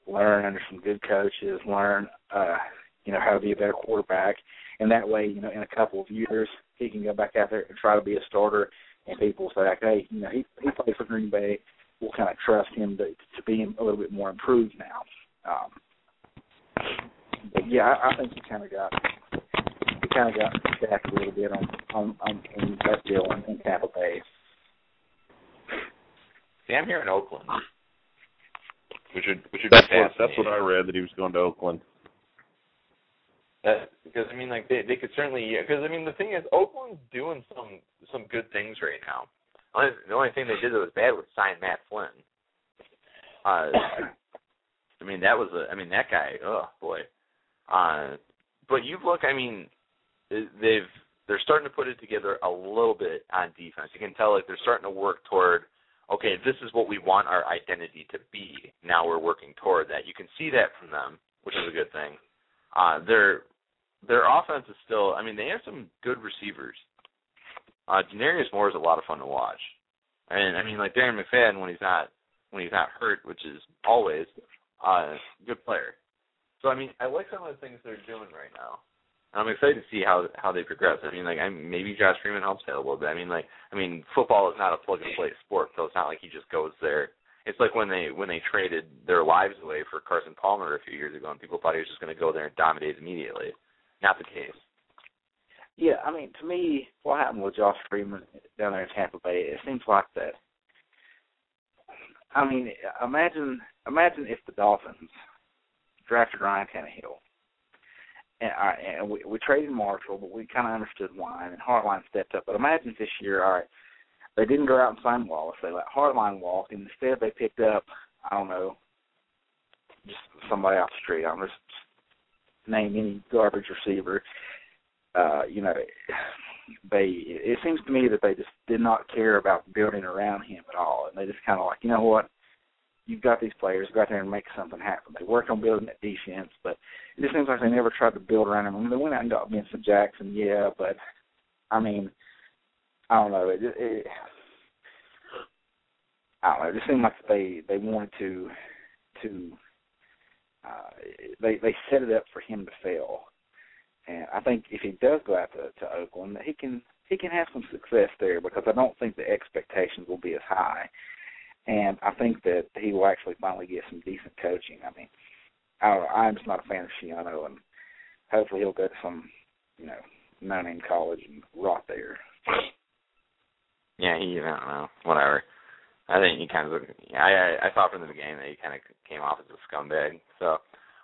learn under some good coaches, learn uh, you know how to be a better quarterback, and that way, you know, in a couple of years, he can go back out there and try to be a starter, and people say, like, hey, you know, he he played for Green Bay, we'll kind of trust him to to be a little bit more improved now. Um, but yeah, I, I think he kind of got he kind of got stacked a little bit on on on, on that deal in, in Tampa Bay. See, I'm here in Oakland, which would which would That's be what that's what I read that he was going to Oakland. That because I mean, like they they could certainly because I mean the thing is Oakland's doing some some good things right now. Only, the only thing they did that was bad was sign Matt Flynn. Uh, I mean that was a I mean that guy oh boy. Uh, but you look I mean they've they're starting to put it together a little bit on defense. You can tell like they're starting to work toward okay this is what we want our identity to be. Now we're working toward that. You can see that from them, which is a good thing. Uh, their their offense is still. I mean, they have some good receivers. Uh, Denarius Moore is a lot of fun to watch, and I mean, like Darren McFadden when he's not when he's not hurt, which is always uh, good player. So I mean, I like some of the things they're doing right now. And I'm excited to see how how they progress. I mean, like I'm maybe Josh Freeman helps out a little bit. I mean, like I mean, football is not a plug and play sport, so it's not like he just goes there it's like when they when they traded their lives away for Carson Palmer a few years ago, and people thought he was just going to go there and dominate immediately. Not the case. Yeah, I mean, to me, what happened with Josh Freeman down there in Tampa Bay, it seems like that. I mean, imagine imagine if the Dolphins drafted Ryan Tannehill, and I, and we, we traded Marshall, but we kind of understood why, and Hartline stepped up. But imagine this year, all right, they didn't go out and sign Wallace; they let Hartline walk, and instead they picked up, I don't know, just somebody off the street. I'm just name any garbage receiver. Uh, you know, they it seems to me that they just did not care about building around him at all, and they just kind of like, you know what, you've got these players, go out there and make something happen. They worked on building that defense, but it just seems like they never tried to build around him. I mean, they went out and got Vincent Jackson, yeah, but I mean, I don't know. It, it, I don't know. It just seemed like they they wanted to to uh, they they set it up for him to fail. And I think if he does go out to, to Oakland, he can he can have some success there because I don't think the expectations will be as high. And I think that he will actually finally get some decent coaching. I mean, I don't know, I'm just not a fan of Schiano, and hopefully he'll go to some, you know, no-name college and rot there. Yeah, he. I don't know. Whatever. I think he kind of. I I, I thought from the beginning that he kind of came off as a scumbag. So,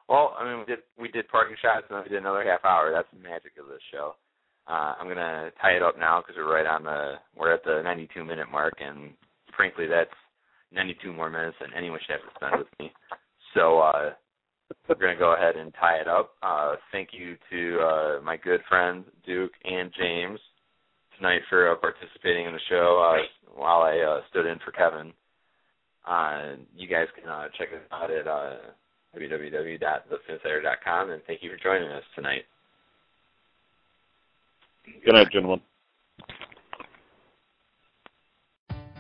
well, I mean, we did we did parking shots and then we did another half hour. That's the magic of this show. Uh, I'm gonna tie it up now because we're right on the we're at the 92 minute mark, and frankly, that's 92 more minutes than anyone should have to spend with me. So uh, we're gonna go ahead and tie it up. Uh, thank you to uh, my good friends Duke and James tonight for uh, participating in the show uh, while I uh, stood in for Kevin. Uh, you guys can uh, check us out at uh, www.thephinsider.com, and thank you for joining us tonight. Good night, gentlemen.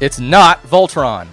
It's not Voltron.